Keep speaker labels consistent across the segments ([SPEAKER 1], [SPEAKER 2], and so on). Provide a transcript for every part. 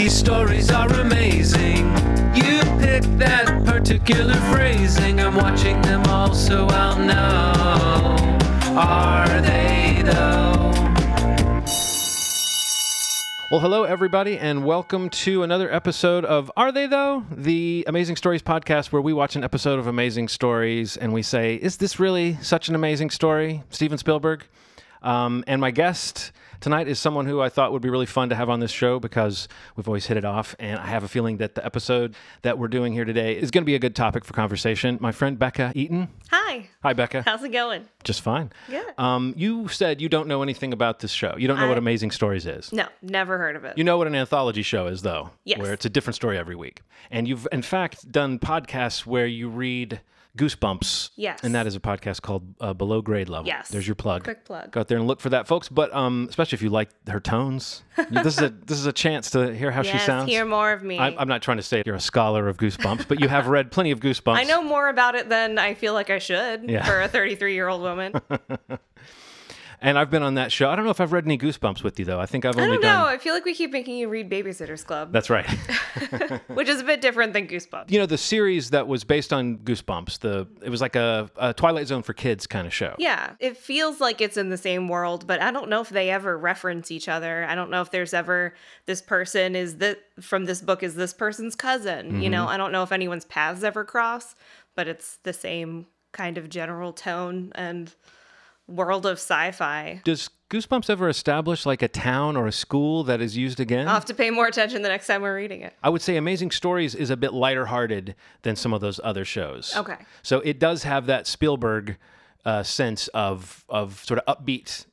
[SPEAKER 1] These stories are amazing. You pick that particular phrasing. I'm watching them all, so I'll know. Are they though?
[SPEAKER 2] Well, hello, everybody, and welcome to another episode of Are They Though? The Amazing Stories podcast, where we watch an episode of Amazing Stories and we say, Is this really such an amazing story? Steven Spielberg. Um, and my guest tonight is someone who I thought would be really fun to have on this show because we've always hit it off. And I have a feeling that the episode that we're doing here today is going to be a good topic for conversation. My friend Becca Eaton.
[SPEAKER 3] Hi.
[SPEAKER 2] Hi, Becca.
[SPEAKER 3] How's it going?
[SPEAKER 2] Just fine.
[SPEAKER 3] Good.
[SPEAKER 2] Um, you said you don't know anything about this show. You don't know what Amazing Stories is.
[SPEAKER 3] No, never heard of it.
[SPEAKER 2] You know what an anthology show is, though,
[SPEAKER 3] Yes.
[SPEAKER 2] where it's a different story every week. And you've, in fact, done podcasts where you read Goosebumps.
[SPEAKER 3] Yes.
[SPEAKER 2] And that is a podcast called uh, Below Grade Level.
[SPEAKER 3] Yes.
[SPEAKER 2] There's your plug.
[SPEAKER 3] Quick plug.
[SPEAKER 2] Go out there and look for that, folks. But um, especially if you like her tones, this is a this is a chance to hear how she sounds.
[SPEAKER 3] hear more of me.
[SPEAKER 2] I'm, I'm not trying to say you're a scholar of Goosebumps, but you have read plenty of Goosebumps.
[SPEAKER 3] I know more about it than I feel like I should
[SPEAKER 2] Yeah.
[SPEAKER 3] for a 33 year old woman.
[SPEAKER 2] And I've been on that show. I don't know if I've read any Goosebumps with you, though. I think I've only I
[SPEAKER 3] don't know.
[SPEAKER 2] done.
[SPEAKER 3] I feel like we keep making you read Babysitter's Club,
[SPEAKER 2] That's right.
[SPEAKER 3] which is a bit different than Goosebumps.
[SPEAKER 2] you know the series that was based on Goosebumps. The it was like a, a Twilight Zone for kids kind of show.
[SPEAKER 3] Yeah, it feels like it's in the same world, but I don't know if they ever reference each other. I don't know if there's ever this person is that from this book is this person's cousin. You know,
[SPEAKER 2] Mm-hmm.
[SPEAKER 3] I don't know if anyone's paths ever cross, but it's the same kind of general tone and world of sci-fi.
[SPEAKER 2] Does Goosebumps ever establish like a town or a school that is used again?
[SPEAKER 3] I'll have to pay more attention the next time we're reading it.
[SPEAKER 2] I would say Amazing Stories is a bit lighter hearted than some of those other shows.
[SPEAKER 3] Okay.
[SPEAKER 2] So it does have that Spielberg uh, sense of of sort of upbeat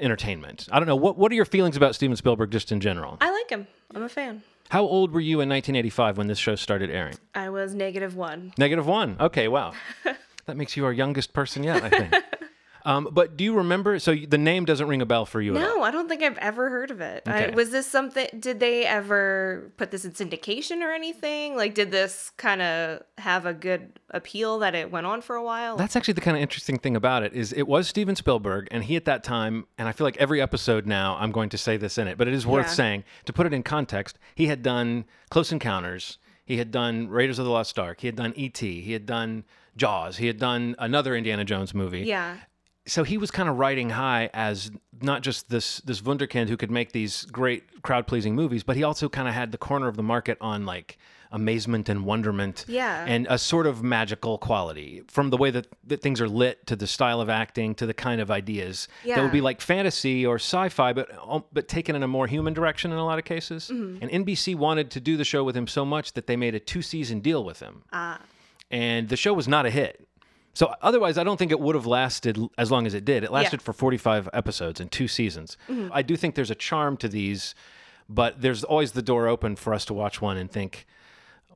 [SPEAKER 2] entertainment. I don't know what what are your feelings about Steven Spielberg just in general?
[SPEAKER 3] I like him. I'm a fan.
[SPEAKER 2] How old were you in 1985 when this show started airing?
[SPEAKER 3] I was negative one.
[SPEAKER 2] Negative one. Okay, wow. that makes you our youngest person yet, I think. um, but do you remember? So the name doesn't ring a bell for you.
[SPEAKER 3] No, I don't think I've ever heard of it. I, was this something? Did they ever put this in syndication or anything? Like, did this kind of have a good appeal that it went on for a while?
[SPEAKER 2] That's actually the kind of interesting thing about it is it was Steven Spielberg, and he at that time, and I feel like every episode now I'm going to say this in it, but it is worth
[SPEAKER 3] Yeah.
[SPEAKER 2] saying to put it in context. He had done Close Encounters, he had done Raiders of the Lost Ark, he had done E.T., he had done Jaws, he had done another Indiana Jones movie.
[SPEAKER 3] yeah,
[SPEAKER 2] so he was kind of riding high as not just this this wunderkind who could make these great crowd pleasing movies, but he also kind of had the corner of the market on like amazement and wonderment,
[SPEAKER 3] Yeah.
[SPEAKER 2] and a sort of magical quality from the way that, that things are lit to the style of acting to the kind of ideas that would be like fantasy or sci-fi, but um, but taken in a more human direction in a lot of cases.
[SPEAKER 3] Mm-hmm.
[SPEAKER 2] And NBC wanted to do the show with him so much that they made a two season deal with him
[SPEAKER 3] ah,
[SPEAKER 2] and the show was not a hit. So otherwise, I don't think it would have lasted as long as it did. It lasted for 45 episodes and two seasons.
[SPEAKER 3] Mm-hmm.
[SPEAKER 2] I do think there's a charm to these, but there's always the door open for us to watch one and think,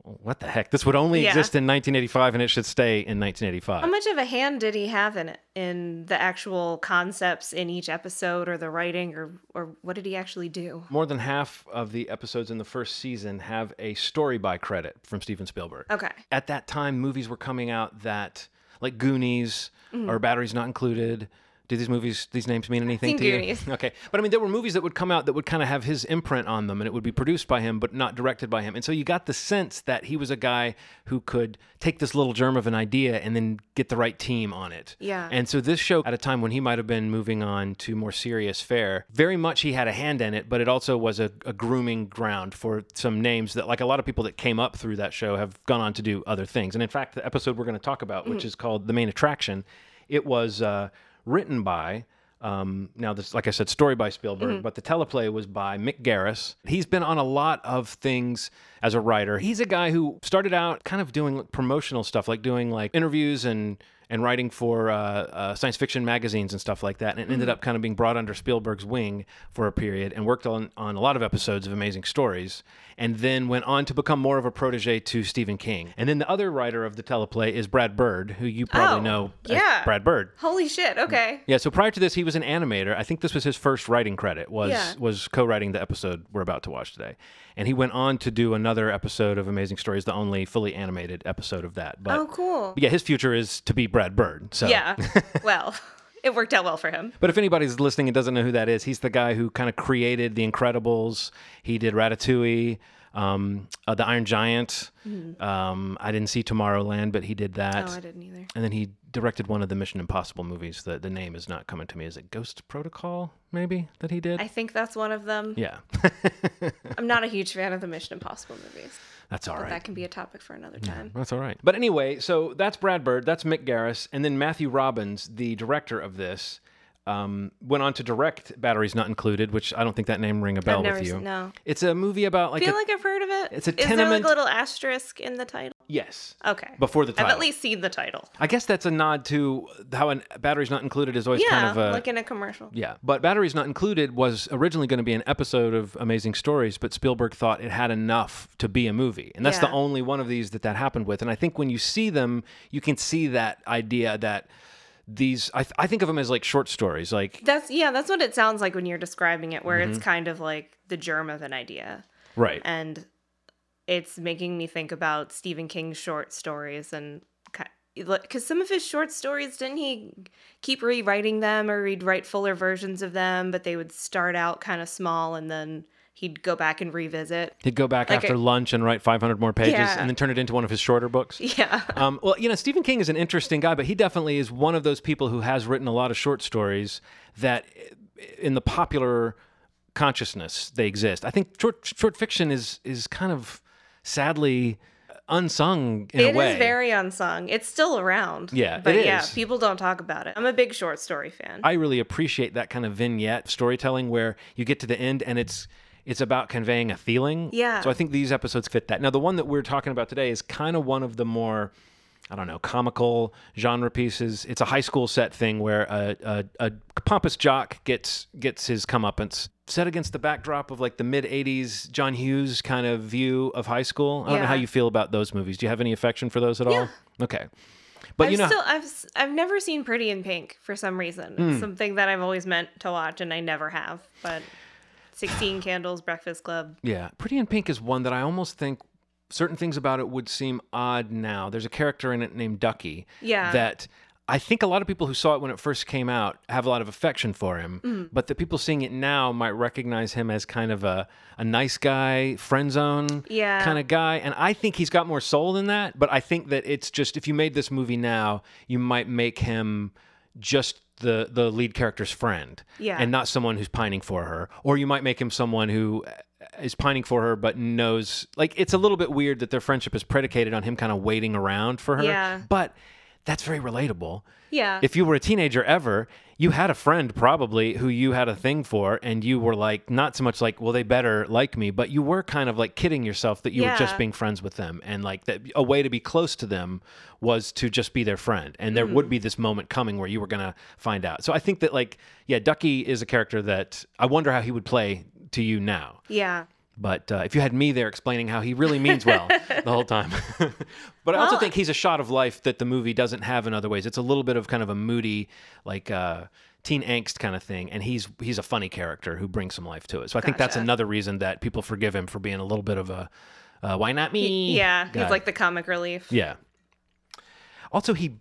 [SPEAKER 2] what the heck? This would only
[SPEAKER 3] Yeah.
[SPEAKER 2] exist in 1985 and it should stay in 1985.
[SPEAKER 3] how much of a hand did he have in it, in the actual concepts in each episode, or the writing, or or what did he actually do?
[SPEAKER 2] More than half of the episodes in the first season have a story by credit from Steven Spielberg.
[SPEAKER 3] Okay,
[SPEAKER 2] at that time movies were coming out that like Goonies or mm. Batteries Not Included. Do these movies, these names mean anything to you? Okay. But I mean, there were movies that would come out that would kind of have his imprint on them and it would be produced by him, but not directed by him. And so you got the sense that he was a guy who could take this little germ of an idea and then get the right team on it.
[SPEAKER 3] Yeah.
[SPEAKER 2] And so this show, at a time when he might have been moving on to more serious fare, very much he had a hand in it, but it also was a, a grooming ground for some names that, like a lot of people that came up through that show, have gone on to do other things. And in fact, the episode we're going to talk about, which is called The Main Attraction, it was uh, written by. Um, now, this, like I said, story by Spielberg, but the teleplay was by Mick Garris. He's been on a lot of things as a writer. He's a guy who started out kind of doing promotional stuff, like doing like interviews and and writing for uh, uh, science fiction magazines and stuff like that, and it ended up kind of being brought under Spielberg's wing for a period, and worked on on a lot of episodes of Amazing Stories, and then went on to become more of a protege to Stephen King. And then the other writer of the teleplay is Brad Bird, who you probably
[SPEAKER 3] Oh,
[SPEAKER 2] know as
[SPEAKER 3] yeah.
[SPEAKER 2] Brad Bird.
[SPEAKER 3] Holy shit. Okay.
[SPEAKER 2] Yeah, so prior to this, he was an animator. I think this was his first writing credit. Was
[SPEAKER 3] Yeah.
[SPEAKER 2] was co-writing the episode we're about to watch today, and he went on to do another episode of Amazing Stories, the only fully animated episode of that. But
[SPEAKER 3] Oh, cool.
[SPEAKER 2] but yeah, his future is to be Brad Bird. So
[SPEAKER 3] Yeah. well, it worked out well for him.
[SPEAKER 2] But if anybody's listening and doesn't know who that is, he's the guy who kind of created The Incredibles. He did Ratatouille. Um, uh, the Iron Giant. Um, I didn't see Tomorrowland, but he did that.
[SPEAKER 3] Mm-hmm. Oh, I didn't either.
[SPEAKER 2] and then he directed one of the Mission Impossible movies. The the name is not coming to me. Is it Ghost Protocol? Maybe that he did.
[SPEAKER 3] I think that's one of them.
[SPEAKER 2] yeah,
[SPEAKER 3] I'm not a huge fan of the Mission Impossible movies.
[SPEAKER 2] That's all
[SPEAKER 3] But
[SPEAKER 2] right.
[SPEAKER 3] that can be a topic for another time.
[SPEAKER 2] That's all right. But anyway, so that's Brad Bird, that's Mick Garris, and then Matthew Robbins, the director of this, um, went on to direct Batteries Not Included, which I don't think that name ring a bell
[SPEAKER 3] never
[SPEAKER 2] with you.
[SPEAKER 3] seen- no.
[SPEAKER 2] It's a movie about like
[SPEAKER 3] I feel
[SPEAKER 2] a,
[SPEAKER 3] like I've heard of it.
[SPEAKER 2] it's a
[SPEAKER 3] Is there like
[SPEAKER 2] tenement-
[SPEAKER 3] a little asterisk in the title?
[SPEAKER 2] Yes.
[SPEAKER 3] Okay.
[SPEAKER 2] Before the title.
[SPEAKER 3] I've at least seen the title.
[SPEAKER 2] I guess that's a nod to how an Batteries Not Included is always
[SPEAKER 3] Yeah,
[SPEAKER 2] kind of a
[SPEAKER 3] like in a commercial.
[SPEAKER 2] Yeah, but Batteries Not Included was originally going to be an episode of Amazing Stories, but Spielberg thought it had enough to be a movie. And that's the only one of these that that happened with. And I think when you see them, you can see that idea that these, I, th- I think of them as like short stories. Like,
[SPEAKER 3] That's yeah, that's what it sounds like when you're describing it, where
[SPEAKER 2] Mm-hmm.
[SPEAKER 3] it's kind of like the germ of an idea.
[SPEAKER 2] right.
[SPEAKER 3] And it's making me think about Stephen King's short stories and because some of his short stories didn't he keep rewriting them or he'd write fuller versions of them, but they would start out kind of small and then he'd go back and revisit.
[SPEAKER 2] He'd go back
[SPEAKER 3] like
[SPEAKER 2] after lunch and write 500 more pages
[SPEAKER 3] Yeah.
[SPEAKER 2] and then turn it into one of his shorter books.
[SPEAKER 3] Yeah.
[SPEAKER 2] Um, well, you know, Stephen King is an interesting guy, but he definitely is one of those people who has written a lot of short stories that, in the popular consciousness, they exist. I think short short fiction is is kind of sadly unsung in
[SPEAKER 3] It
[SPEAKER 2] a way.
[SPEAKER 3] is very unsung. It's still around.
[SPEAKER 2] Yeah,
[SPEAKER 3] but
[SPEAKER 2] it
[SPEAKER 3] yeah, people don't talk about it. I'm a big short story fan.
[SPEAKER 2] I really appreciate that kind of vignette storytelling where you get to the end and it's it's about conveying a feeling.
[SPEAKER 3] Yeah.
[SPEAKER 2] So I think these episodes fit that. Now the one that we're talking about today is kind of one of the more I don't know, comical genre pieces. It's a high school set thing where a, a, a pompous jock gets gets his comeuppance set against the backdrop of like the mid '80s John Hughes kind of view of high school. I don't know how you feel about those movies. Do you have any affection for those at all? Okay, but
[SPEAKER 3] I've
[SPEAKER 2] you know,
[SPEAKER 3] still I've I've never seen Pretty in Pink for some reason.
[SPEAKER 2] Hmm.
[SPEAKER 3] It's something that I've always meant to watch and I never have. But Sixteen Candles, Breakfast Club.
[SPEAKER 2] Yeah, Pretty in Pink is one that I almost think certain things about it would seem odd now. There's a character in it named Ducky.
[SPEAKER 3] Yeah.
[SPEAKER 2] That I think a lot of people who saw it when it first came out have a lot of affection for him,
[SPEAKER 3] Mm.
[SPEAKER 2] but the people seeing it now might recognize him as kind of a, a nice guy, friend zone
[SPEAKER 3] Yeah.
[SPEAKER 2] kind of guy. And I think he's got more soul than that, but I think that it's just if you made this movie now, you might make him just the the lead character's friend
[SPEAKER 3] Yeah.
[SPEAKER 2] and not someone who's pining for her or you might make him someone who is pining for her but knows like it's a little bit weird that their friendship is predicated on him kind of waiting around for her
[SPEAKER 3] Yeah.
[SPEAKER 2] but that's very relatable
[SPEAKER 3] Yeah.
[SPEAKER 2] if you were a teenager ever you had a friend probably who you had a thing for and you were like not so much like well they better like me but you were kind of like kidding yourself that you were just being friends with them and like that a way to be close to them was to just be their friend and there
[SPEAKER 3] Mm-hmm.
[SPEAKER 2] would be this moment coming where you were going to find out so i think that like yeah ducky is a character that i wonder how he would play to you now
[SPEAKER 3] yeah.
[SPEAKER 2] But uh, if you had me there explaining how he really means well the whole time. but I also think he's a shot of life that the movie doesn't have in other ways. It's a little bit of kind of a moody, like uh, teen angst kind of thing, and he's he's a funny character who brings some life to it. So I think that's another reason that people forgive him for being a little bit of a uh, why not me?
[SPEAKER 3] Yeah.
[SPEAKER 2] guy.
[SPEAKER 3] He's like the comic relief.
[SPEAKER 2] yeah. Also, he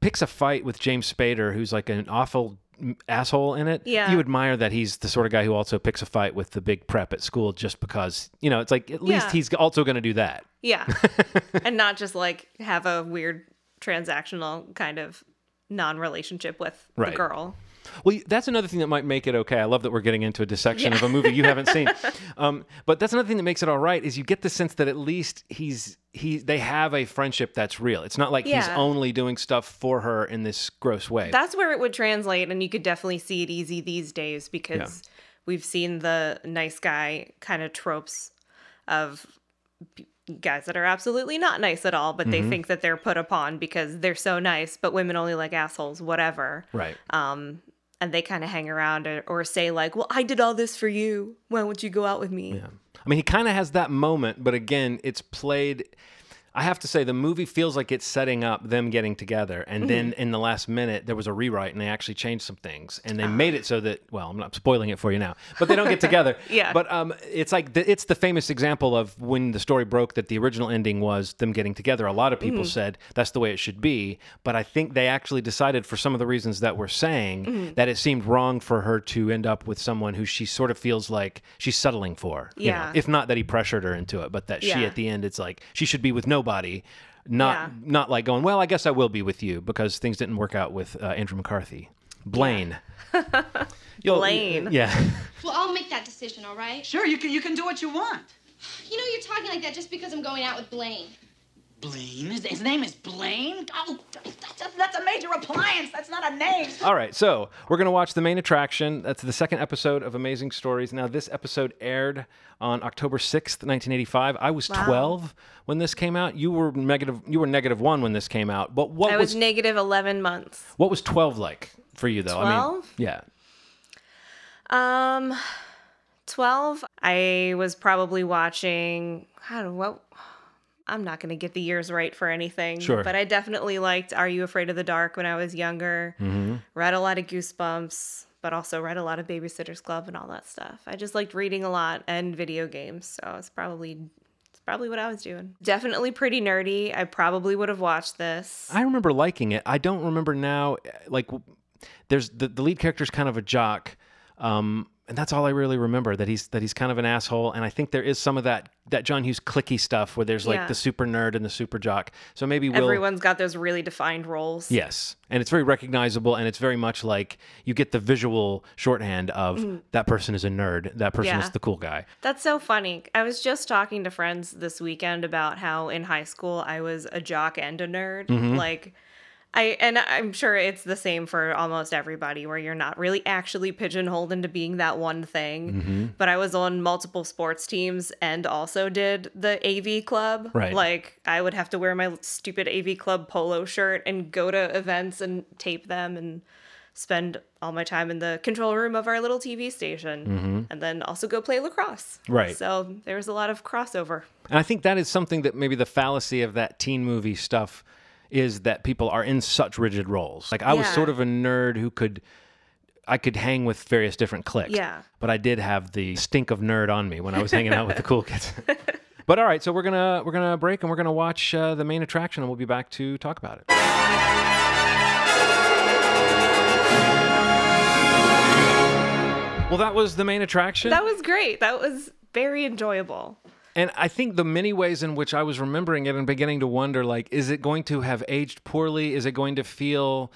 [SPEAKER 2] picks a fight with James Spader, who's like an awful asshole in it.
[SPEAKER 3] Yeah.
[SPEAKER 2] You admire that he's the sort of guy who also picks a fight with the big prep at school just because, you know, it's like at least
[SPEAKER 3] Yeah.
[SPEAKER 2] he's also going to do that.
[SPEAKER 3] Yeah. and not just like have a weird transactional kind of non relationship with
[SPEAKER 2] Right.
[SPEAKER 3] the girl.
[SPEAKER 2] Well, that's another thing that might make it okay. I love that we're getting into a dissection of a movie you haven't seen. Um, but that's another thing that makes it all right is you get the sense that at least he's he they have a friendship that's real. It's not like he's only doing stuff for her in this gross way.
[SPEAKER 3] That's where it would translate, and you could definitely see it easy these days because we've seen the nice guy kind of tropes of guys that are absolutely not nice at all, but
[SPEAKER 2] Mm-hmm.
[SPEAKER 3] they think that they're put upon because they're so nice, but women only like assholes, whatever.
[SPEAKER 2] right.
[SPEAKER 3] Um, and they kind of hang around or, or say like, "Well, I did all this for you. Why won't you go out with me?"
[SPEAKER 2] Yeah. I mean, he kind of has that moment, but again, it's played. I have to say, the movie feels like it's setting up them getting together, and then
[SPEAKER 3] Mm-hmm.
[SPEAKER 2] in the last minute there was a rewrite, and they actually changed some things, and they
[SPEAKER 3] Ah.
[SPEAKER 2] made it so that well, I'm not spoiling it for you now, but they don't get together.
[SPEAKER 3] Yeah.
[SPEAKER 2] But um, it's like the, it's the famous example of when the story broke that the original ending was them getting together. A lot of people
[SPEAKER 3] Mm-hmm.
[SPEAKER 2] said that's the way it should be, but I think they actually decided for some of the reasons that we're saying
[SPEAKER 3] Mm-hmm.
[SPEAKER 2] that it seemed wrong for her to end up with someone who she sort of feels like she's settling for. you know.
[SPEAKER 3] Yeah.
[SPEAKER 2] if not that he pressured her into it, but that she at the end it's like she should be with nobody. Not
[SPEAKER 3] Yeah.
[SPEAKER 2] not like going, well, I guess I will be with you because things didn't work out with uh, Andrew McCarthy. Blaine. You'll-
[SPEAKER 3] Blaine.
[SPEAKER 2] Yeah.
[SPEAKER 4] Well, I'll make that decision, all right?
[SPEAKER 5] Sure, you can you can do what you want.
[SPEAKER 4] You know, you're talking like that just because I'm going out with Blaine.
[SPEAKER 5] Blaine? His, his name is Blaine? Oh, that's a, that's a major appliance. That's not a name.
[SPEAKER 2] All right, so we're going to watch the main attraction. That's the second episode of Amazing Stories. Now, this episode aired on October 6th, 1985. I was 12 when this came out. You were negative you were negative 1 when this came out. But what
[SPEAKER 3] I
[SPEAKER 2] was,
[SPEAKER 3] was negative 11 months.
[SPEAKER 2] what was 12 like for you though? I mean,
[SPEAKER 3] 12?
[SPEAKER 2] yeah.
[SPEAKER 3] Um, 12. I was probably watching, I don't know what. I'm not going to get the years right for anything.
[SPEAKER 2] Sure.
[SPEAKER 3] But I definitely liked Are You Afraid of the Dark when I was younger.
[SPEAKER 2] Mm-hmm.
[SPEAKER 3] Read a lot of Goosebumps, but also read a lot of Babysitter's Club and all that stuff. I just liked reading a lot and video games. So it's probably. It's probably what I was doing. Definitely pretty nerdy. I probably would have watched this.
[SPEAKER 2] I remember liking it. I don't remember now. eh, Like, there's the, the lead character's kind of a jock, um, and that's all I really remember. That he's that he's kind of an asshole. And I think there is some of that that John Hughes cliquey stuff where there's like
[SPEAKER 3] Yeah.
[SPEAKER 2] the super nerd and the super jock. So maybe we'll.
[SPEAKER 3] Everyone's got those really defined roles.
[SPEAKER 2] Yes, and it's very recognizable, and it's very much like you get the visual shorthand of that person is a nerd, that person is
[SPEAKER 3] Mm.
[SPEAKER 2] The cool guy.
[SPEAKER 3] That's so funny. I was just talking to friends this weekend about how in high school I was a jock and a nerd.
[SPEAKER 2] Mm-hmm.
[SPEAKER 3] Like I and I'm sure it's the same for almost everybody where you're not really actually pigeonholed into being that one thing.
[SPEAKER 2] Mm-hmm.
[SPEAKER 3] But I was on multiple sports teams and also did the AV club.
[SPEAKER 2] Right.
[SPEAKER 3] Like I would have to wear my stupid AV club polo shirt and go to events and tape them and spend all my time in the control room of our little TV station and then also go play lacrosse.
[SPEAKER 2] Mm-hmm. Right.
[SPEAKER 3] So there was a lot of crossover.
[SPEAKER 2] And I think that is something that maybe the fallacy of that teen movie stuff is that people are in such rigid roles. Like I was sort of a nerd who could I could hang with various different cliques.
[SPEAKER 3] Yeah.
[SPEAKER 2] But I did have the stink of nerd on me when I was hanging out with the cool kids. but all right, so we're gonna we're gonna break and we're gonna watch uh, the main attraction and we'll be back to talk about it. Well, that was the main attraction.
[SPEAKER 3] That was great. That was very enjoyable.
[SPEAKER 2] And I think the many ways in which I was remembering it and beginning to wonder, like, is it going to have aged poorly? Is it going to feel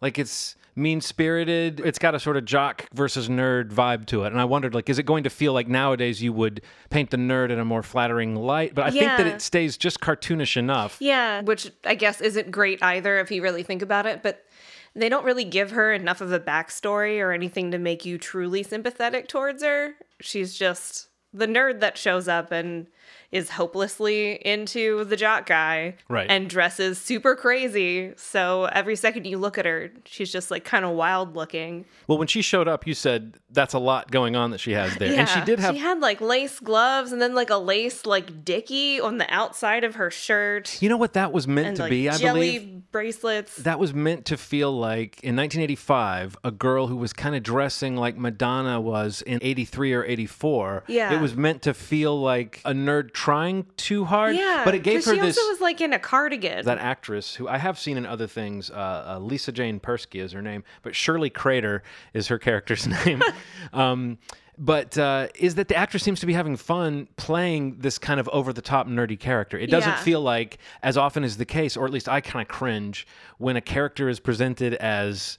[SPEAKER 2] like it's mean spirited? It's got a sort of jock versus nerd vibe to it. And I wondered, like, is it going to feel like nowadays you would paint the nerd in a more flattering light? But I think that it stays just cartoonish enough.
[SPEAKER 3] Yeah, which I guess isn't great either if you really think about it, but they don't really give her enough of a backstory or anything to make you truly sympathetic towards her. She's just the nerd that shows up and is hopelessly into the jock guy
[SPEAKER 2] Right.
[SPEAKER 3] and dresses super crazy. So every second you look at her, she's just like kind of wild looking.
[SPEAKER 2] Well, when she showed up, you said that's a lot going on that she has there. and she did have
[SPEAKER 3] She had like lace gloves and then like a lace like dicky on the outside of her shirt.
[SPEAKER 2] You know what that was meant
[SPEAKER 3] and
[SPEAKER 2] to
[SPEAKER 3] like
[SPEAKER 2] be, I
[SPEAKER 3] jelly
[SPEAKER 2] believe?
[SPEAKER 3] bracelets.
[SPEAKER 2] that was meant to feel like in 1985 a girl who was kind of dressing like madonna was in 83 or 84
[SPEAKER 3] Yeah.
[SPEAKER 2] it was meant to feel like a nerd trying too hard
[SPEAKER 3] Yeah,
[SPEAKER 2] but it gave her
[SPEAKER 3] she
[SPEAKER 2] this
[SPEAKER 3] also was like in a cardigan.
[SPEAKER 2] that actress who I have seen in other things, uh, uh, Lisa Jane Persky is her name, but Shirley Crater is her character's name. um, but uh, is that the actress seems to be having fun playing this kind of over the top nerdy character? It doesn't
[SPEAKER 3] Yeah.
[SPEAKER 2] feel like, as often is the case, or at least I kind of cringe when a character is presented as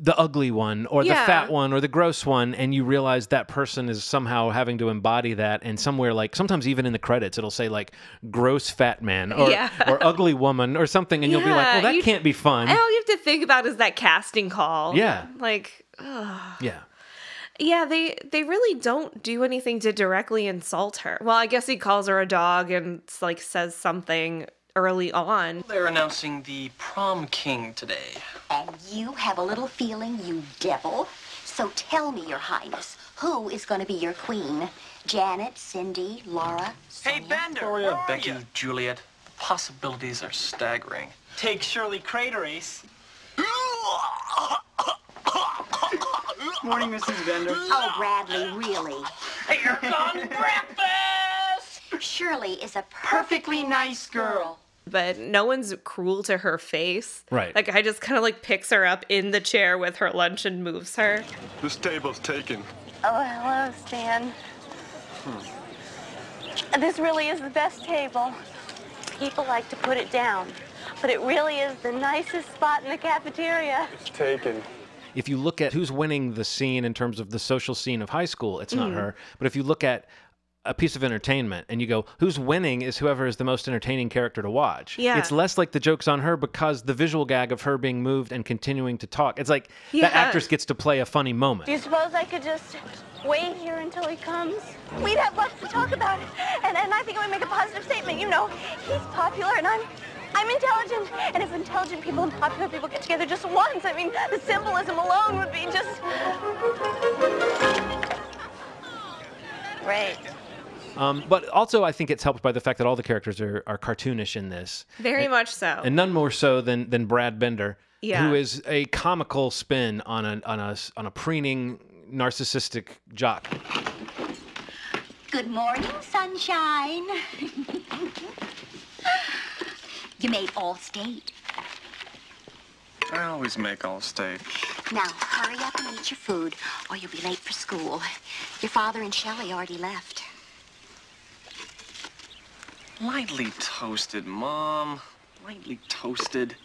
[SPEAKER 2] the ugly one or the fat one or the gross one and you realize that person is somehow having to embody that and somewhere like sometimes even in the credits it'll say like gross fat man or
[SPEAKER 3] Yeah.
[SPEAKER 2] or ugly woman or something and you'll be like
[SPEAKER 3] Yeah,
[SPEAKER 2] well that
[SPEAKER 3] you-
[SPEAKER 2] can't be fun
[SPEAKER 3] all you have to think about is that casting call.
[SPEAKER 2] Yeah.
[SPEAKER 3] Like, ugh.
[SPEAKER 2] yeah
[SPEAKER 3] yeah, they they really don't do anything to directly insult her. Well, I guess he calls her a dog and like says something early on.
[SPEAKER 6] They're announcing the prom king today.
[SPEAKER 7] And you have a little feeling, you devil. So tell me, Your Highness, who is going to be your queen? Janet, Cindy, Laura,
[SPEAKER 6] Hey, Bender! Victoria, Becky, Juliet. possibilities are staggering.
[SPEAKER 8] Take Shirley Craterace. Morning, Mrs. Bender.
[SPEAKER 7] Oh, Bradley, really?
[SPEAKER 5] Here comes breakfast!
[SPEAKER 7] Shirley is a perfectly nice girl.
[SPEAKER 3] But no one's cruel to her face.
[SPEAKER 2] Right.
[SPEAKER 3] Like I just kind of like picks her up in the chair with her lunch and moves her.
[SPEAKER 9] This table's taken.
[SPEAKER 10] Oh, hello, Stan. Hmm. This really is the best table. People like to put it down, but it really is the nicest spot in the cafeteria.
[SPEAKER 9] It's taken.
[SPEAKER 2] if you look at who's winning the scene in terms of the social scene of high school, it's not mm. her. But if you look at a piece of entertainment and you go, who's winning is whoever is the most entertaining character to watch.
[SPEAKER 3] Yeah.
[SPEAKER 2] It's less like the joke's on her because the visual gag of her being moved and continuing to talk. It's like
[SPEAKER 3] Yeah.
[SPEAKER 2] that actress gets to play a funny moment.
[SPEAKER 10] Do you suppose I could just wait here until he comes? We'd have lots to talk about, and, and I think it would make a positive statement. You know, he's popular, and I'm. I'm intelligent, and if intelligent people and popular people get together just once, I mean, the symbolism alone would be just. Great.
[SPEAKER 2] Um, but also, I think it's helped by the fact that all the characters are, are cartoonish in this.
[SPEAKER 3] Very much so.
[SPEAKER 2] and none more so than than Brad Bender,
[SPEAKER 3] Yeah.
[SPEAKER 2] who is a comical spin on a on a on a preening narcissistic jock.
[SPEAKER 7] Good morning, sunshine. you made all state.
[SPEAKER 9] I always make all state.
[SPEAKER 7] Now, hurry up and eat your food, or you'll be late for school. Your father and Shelley already left.
[SPEAKER 6] Lightly toasted, Mom. Lightly toasted.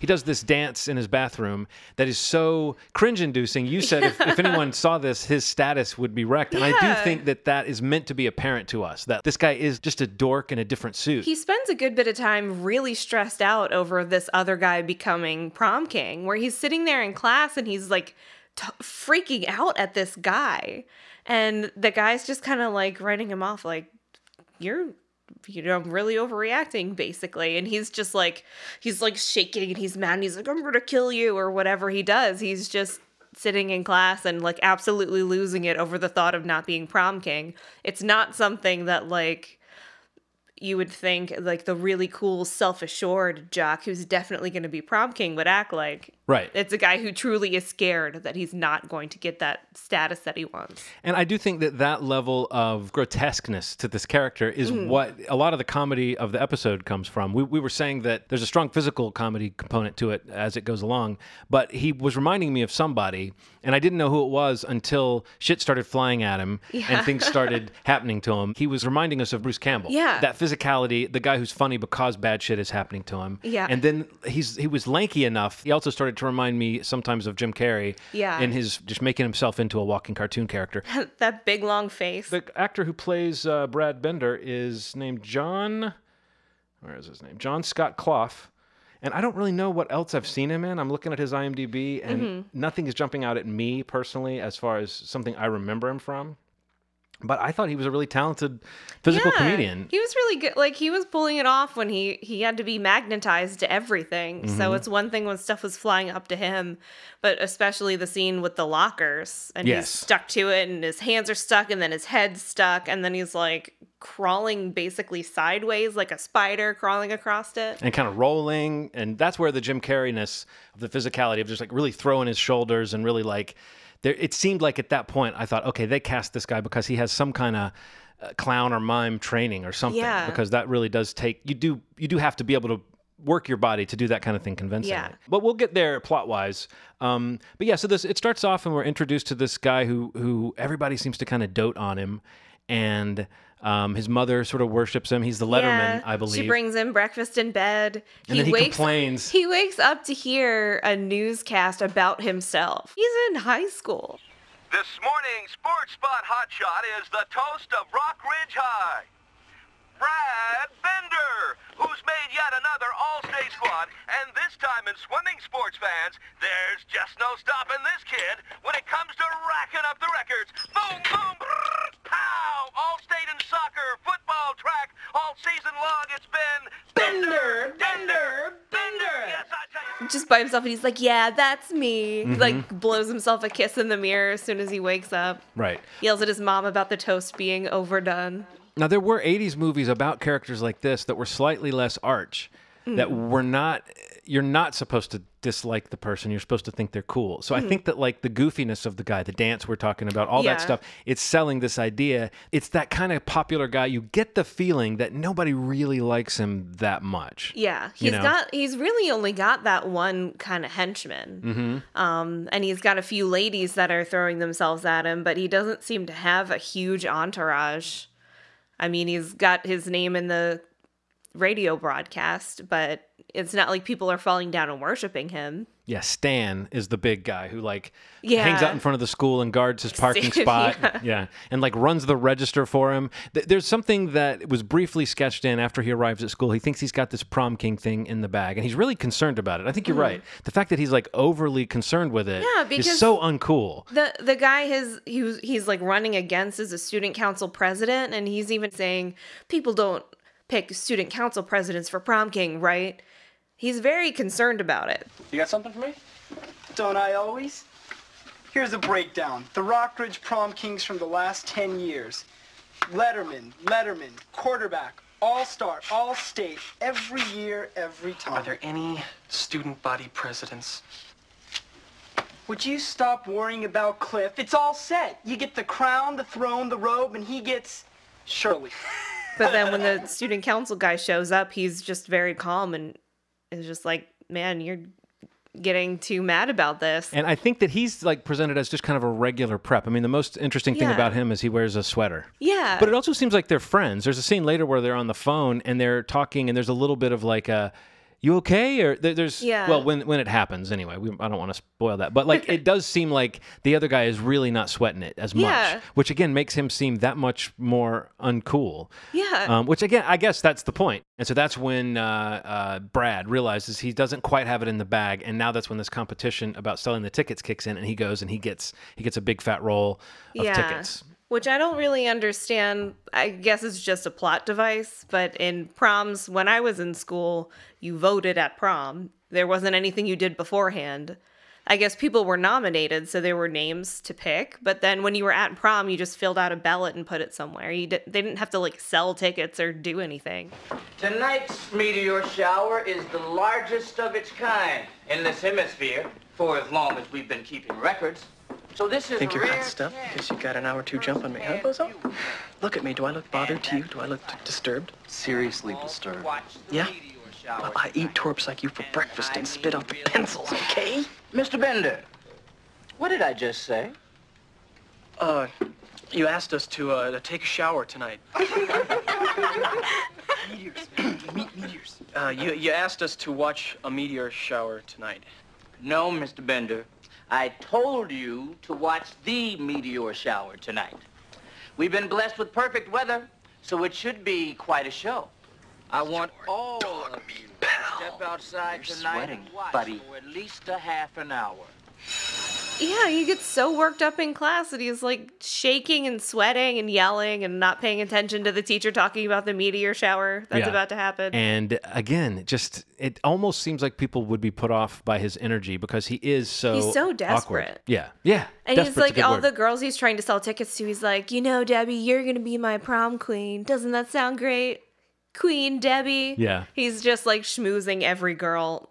[SPEAKER 2] He does this dance in his bathroom that is so cringe-inducing. You said if, if anyone saw this, his status would be wrecked, and I do think that that is meant to be apparent to us. That this guy is just a dork in a different suit.
[SPEAKER 3] he spends a good bit of time really stressed out over this other guy becoming prom king, where he's sitting there in class and he's like t- freaking out at this guy. And the guy's just kind of like writing him off, like, you're you know I'm really overreacting basically. And he's just like he's like shaking and he's mad and he's like i'm gonna kill you or whatever he does. He's just sitting in class and like absolutely losing it over the thought of not being prom king. It's not something that like you would think like the really cool self-assured jock who's definitely to be prom king would act like
[SPEAKER 2] Right.
[SPEAKER 3] it's a guy who truly is scared that he's not going to get that status that he wants
[SPEAKER 2] And I do think that that level of grotesqueness to this character is
[SPEAKER 3] Mm.
[SPEAKER 2] what a lot of the comedy of the episode comes from. We, we were saying that there's a strong physical comedy component to it as it goes along, but he was reminding me of somebody, and I didn't know who it was until shit started flying at him and things started happening to him. He was reminding us of Bruce Campbell.
[SPEAKER 3] Yeah.
[SPEAKER 2] That physicality, the guy who's funny because bad shit is happening to him.
[SPEAKER 3] Yeah.
[SPEAKER 2] And then he's he was lanky enough. He also started to remind me sometimes of Jim Carrey.
[SPEAKER 3] Yeah.
[SPEAKER 2] In his just making himself into a walking cartoon character.
[SPEAKER 3] that big long face
[SPEAKER 2] The actor who plays uh, Brad Bender is named John. Where is his name? John Scott Clough. And I don't really know what else I've seen him in. I'm looking at his IMDb, and
[SPEAKER 3] Mm-hmm.
[SPEAKER 2] nothing is jumping out at me personally as far as something I remember him from. But I thought he was a really talented physical
[SPEAKER 3] Yeah,
[SPEAKER 2] comedian.
[SPEAKER 3] He was really good. Like he was pulling it off when he he had to be magnetized to everything.
[SPEAKER 2] Mm-hmm.
[SPEAKER 3] So it's one thing when stuff was flying up to him, but especially the scene with the lockers and
[SPEAKER 2] Yes.
[SPEAKER 3] he's stuck to it and his hands are stuck and then his head's stuck and then he's like crawling basically sideways like a spider crawling across it.
[SPEAKER 2] and kind of rolling. And that's where the Jim Carreyness of the physicality of just like really throwing his shoulders and really like there. It seemed like at that point I thought, okay, they cast this guy because he has some kind of uh, clown or mime training or something.
[SPEAKER 3] Yeah.
[SPEAKER 2] Because that really does take you do you do have to be able to work your body to do that kind of thing convincingly.
[SPEAKER 3] Yeah.
[SPEAKER 2] But we'll get there plot wise. Um, but yeah, so this it starts off and we're introduced to this guy who who everybody seems to kind of dote on him, and um, his mother sort of worships him. He's the Letterman,
[SPEAKER 3] Yeah,
[SPEAKER 2] I believe.
[SPEAKER 3] She brings him breakfast in bed.
[SPEAKER 2] And then he complains.
[SPEAKER 3] He wakes up to hear a newscast about himself. He's in high school.
[SPEAKER 11] This morning's Sports Spot Hotshot is the toast of Rock Ridge High. Brad Bender, who's made yet another All-State squad, and this time in swimming sports fans, there's just no stopping this kid when it comes to racking up the records. Boom, boom, brrr, pow! All-State in soccer, football, track, all season long it's been Bender, Bender, Bender. Yes, I tell you.
[SPEAKER 3] Just by himself, and he's like, "Yeah, that's me."
[SPEAKER 2] Mm-hmm.
[SPEAKER 3] He, Like blows himself a kiss in the mirror as soon as he wakes up.
[SPEAKER 2] Right.
[SPEAKER 3] Yells at his mom about the toast being overdone.
[SPEAKER 2] Now there were 80s movies about characters like this that were slightly less arch that
[SPEAKER 3] Mm.
[SPEAKER 2] were not you're not supposed to dislike the person you're supposed to think they're cool so i
[SPEAKER 3] Mhm.
[SPEAKER 2] think that like the goofiness of the guy the dance we're talking about all
[SPEAKER 3] Yeah.
[SPEAKER 2] that stuff it's selling this idea it's that kind of popular guy you get the feeling that nobody really likes him that much
[SPEAKER 3] Yeah,
[SPEAKER 2] You
[SPEAKER 3] he's
[SPEAKER 2] know?
[SPEAKER 3] got he's really only got that one kind of henchman.
[SPEAKER 2] mm-hmm.
[SPEAKER 3] Um, and he's got a few ladies that are throwing themselves at him, but he doesn't seem to have a huge entourage. I mean, he's got his name in the radio broadcast, but it's not like people are falling down and worshiping him.
[SPEAKER 2] yeah stan is the big guy who like
[SPEAKER 3] Yeah.
[SPEAKER 2] hangs out in front of the school and guards his parking spot
[SPEAKER 3] yeah.
[SPEAKER 2] yeah and like runs the register for him Th- there's something that was briefly sketched in after he arrives at school he thinks he's got this prom king thing in the bag and he's really concerned about it i think you're
[SPEAKER 3] Mhm.
[SPEAKER 2] right the fact that he's like overly concerned with it
[SPEAKER 3] Yeah,
[SPEAKER 2] is so uncool
[SPEAKER 3] The the guy has he was, he's like running against as a student council president, and he's even saying people don't pick student council presidents for prom king, right? He's very concerned about it.
[SPEAKER 8] You got something for me? Don't I always? Here's a breakdown. The Rockridge prom kings from the last 10 years. Letterman, Letterman, quarterback, all-star, all-state, every year, every time.
[SPEAKER 6] Are there any student body presidents?
[SPEAKER 8] Would you stop worrying about Cliff? It's all set. You get the crown, the throne, the robe, and he gets Shirley.
[SPEAKER 3] But then when the student council guy shows up, he's just very calm and is just like, "Man, you're getting too mad about this."
[SPEAKER 2] and i think that he's like presented as just kind of a regular prep i mean the most interesting thing
[SPEAKER 3] Yeah.
[SPEAKER 2] about him is he wears a sweater
[SPEAKER 3] Yeah.
[SPEAKER 2] But it also seems like they're friends. There's a scene later where they're on the phone and they're talking, and there's a little bit of like a, "You okay?" Or there, there's
[SPEAKER 3] Yeah.
[SPEAKER 2] well, when when it happens anyway. We, I don't want to spoil that, but like it does seem like the other guy is really not sweating it as much,
[SPEAKER 3] Yeah.
[SPEAKER 2] which again makes him seem that much more uncool.
[SPEAKER 3] Yeah.
[SPEAKER 2] Um, which again, I guess that's the point. And so that's when uh, uh, Brad realizes he doesn't quite have it in the bag, and now that's when this competition about selling the tickets kicks in, and he goes and he gets he gets a big fat roll of tickets.
[SPEAKER 3] Which I don't really understand. I guess it's just a plot device, but in proms, when I was in school, you voted at prom. There wasn't anything you did beforehand. I guess people were nominated, so there were names to pick, but then when you were at prom, you just filled out a ballot and put it somewhere. You di- they didn't have to like sell tickets or do anything.
[SPEAKER 12] Tonight's meteor shower is the largest of its kind in this hemisphere for as long as we've been keeping records. So this is
[SPEAKER 13] Think you're hot stuff because you got an hour or two jump on me, huh, Bozo? Look at me. Do I look bothered to you? Do I look disturbed?
[SPEAKER 6] Seriously disturbed.
[SPEAKER 13] Yeah? Well, I eat torps like you for breakfast and spit out the pencils, okay?
[SPEAKER 12] Mr. Bender, what did I just say?
[SPEAKER 13] Uh, you asked us to, uh, to take a shower tonight. meteors. Meet meteors. Uh, you, you asked us to watch a meteor shower tonight.
[SPEAKER 12] No, Mr. Bender. I told you to watch the meteor shower tonight. We've been blessed with perfect weather, so it should be quite a show. I want all of you to step outside
[SPEAKER 6] You're
[SPEAKER 12] tonight
[SPEAKER 6] sweating,
[SPEAKER 12] and watch
[SPEAKER 6] buddy.
[SPEAKER 12] for at least a half an hour.
[SPEAKER 3] Yeah, he gets so worked up in class that he's like shaking and sweating and yelling and not paying attention to the teacher talking about the meteor shower that's
[SPEAKER 2] Yeah.
[SPEAKER 3] about to happen.
[SPEAKER 2] And again, just it almost seems like people would be put off by his energy because he is so
[SPEAKER 3] He's so
[SPEAKER 2] awkward.
[SPEAKER 3] desperate.
[SPEAKER 2] Yeah, yeah.
[SPEAKER 3] And he's like all
[SPEAKER 2] word.
[SPEAKER 3] the girls he's trying to sell tickets to. He's like, you know, Debbie, you're gonna be my prom queen. Doesn't that sound great, Queen Debbie?
[SPEAKER 2] Yeah.
[SPEAKER 3] He's just like schmoozing every girl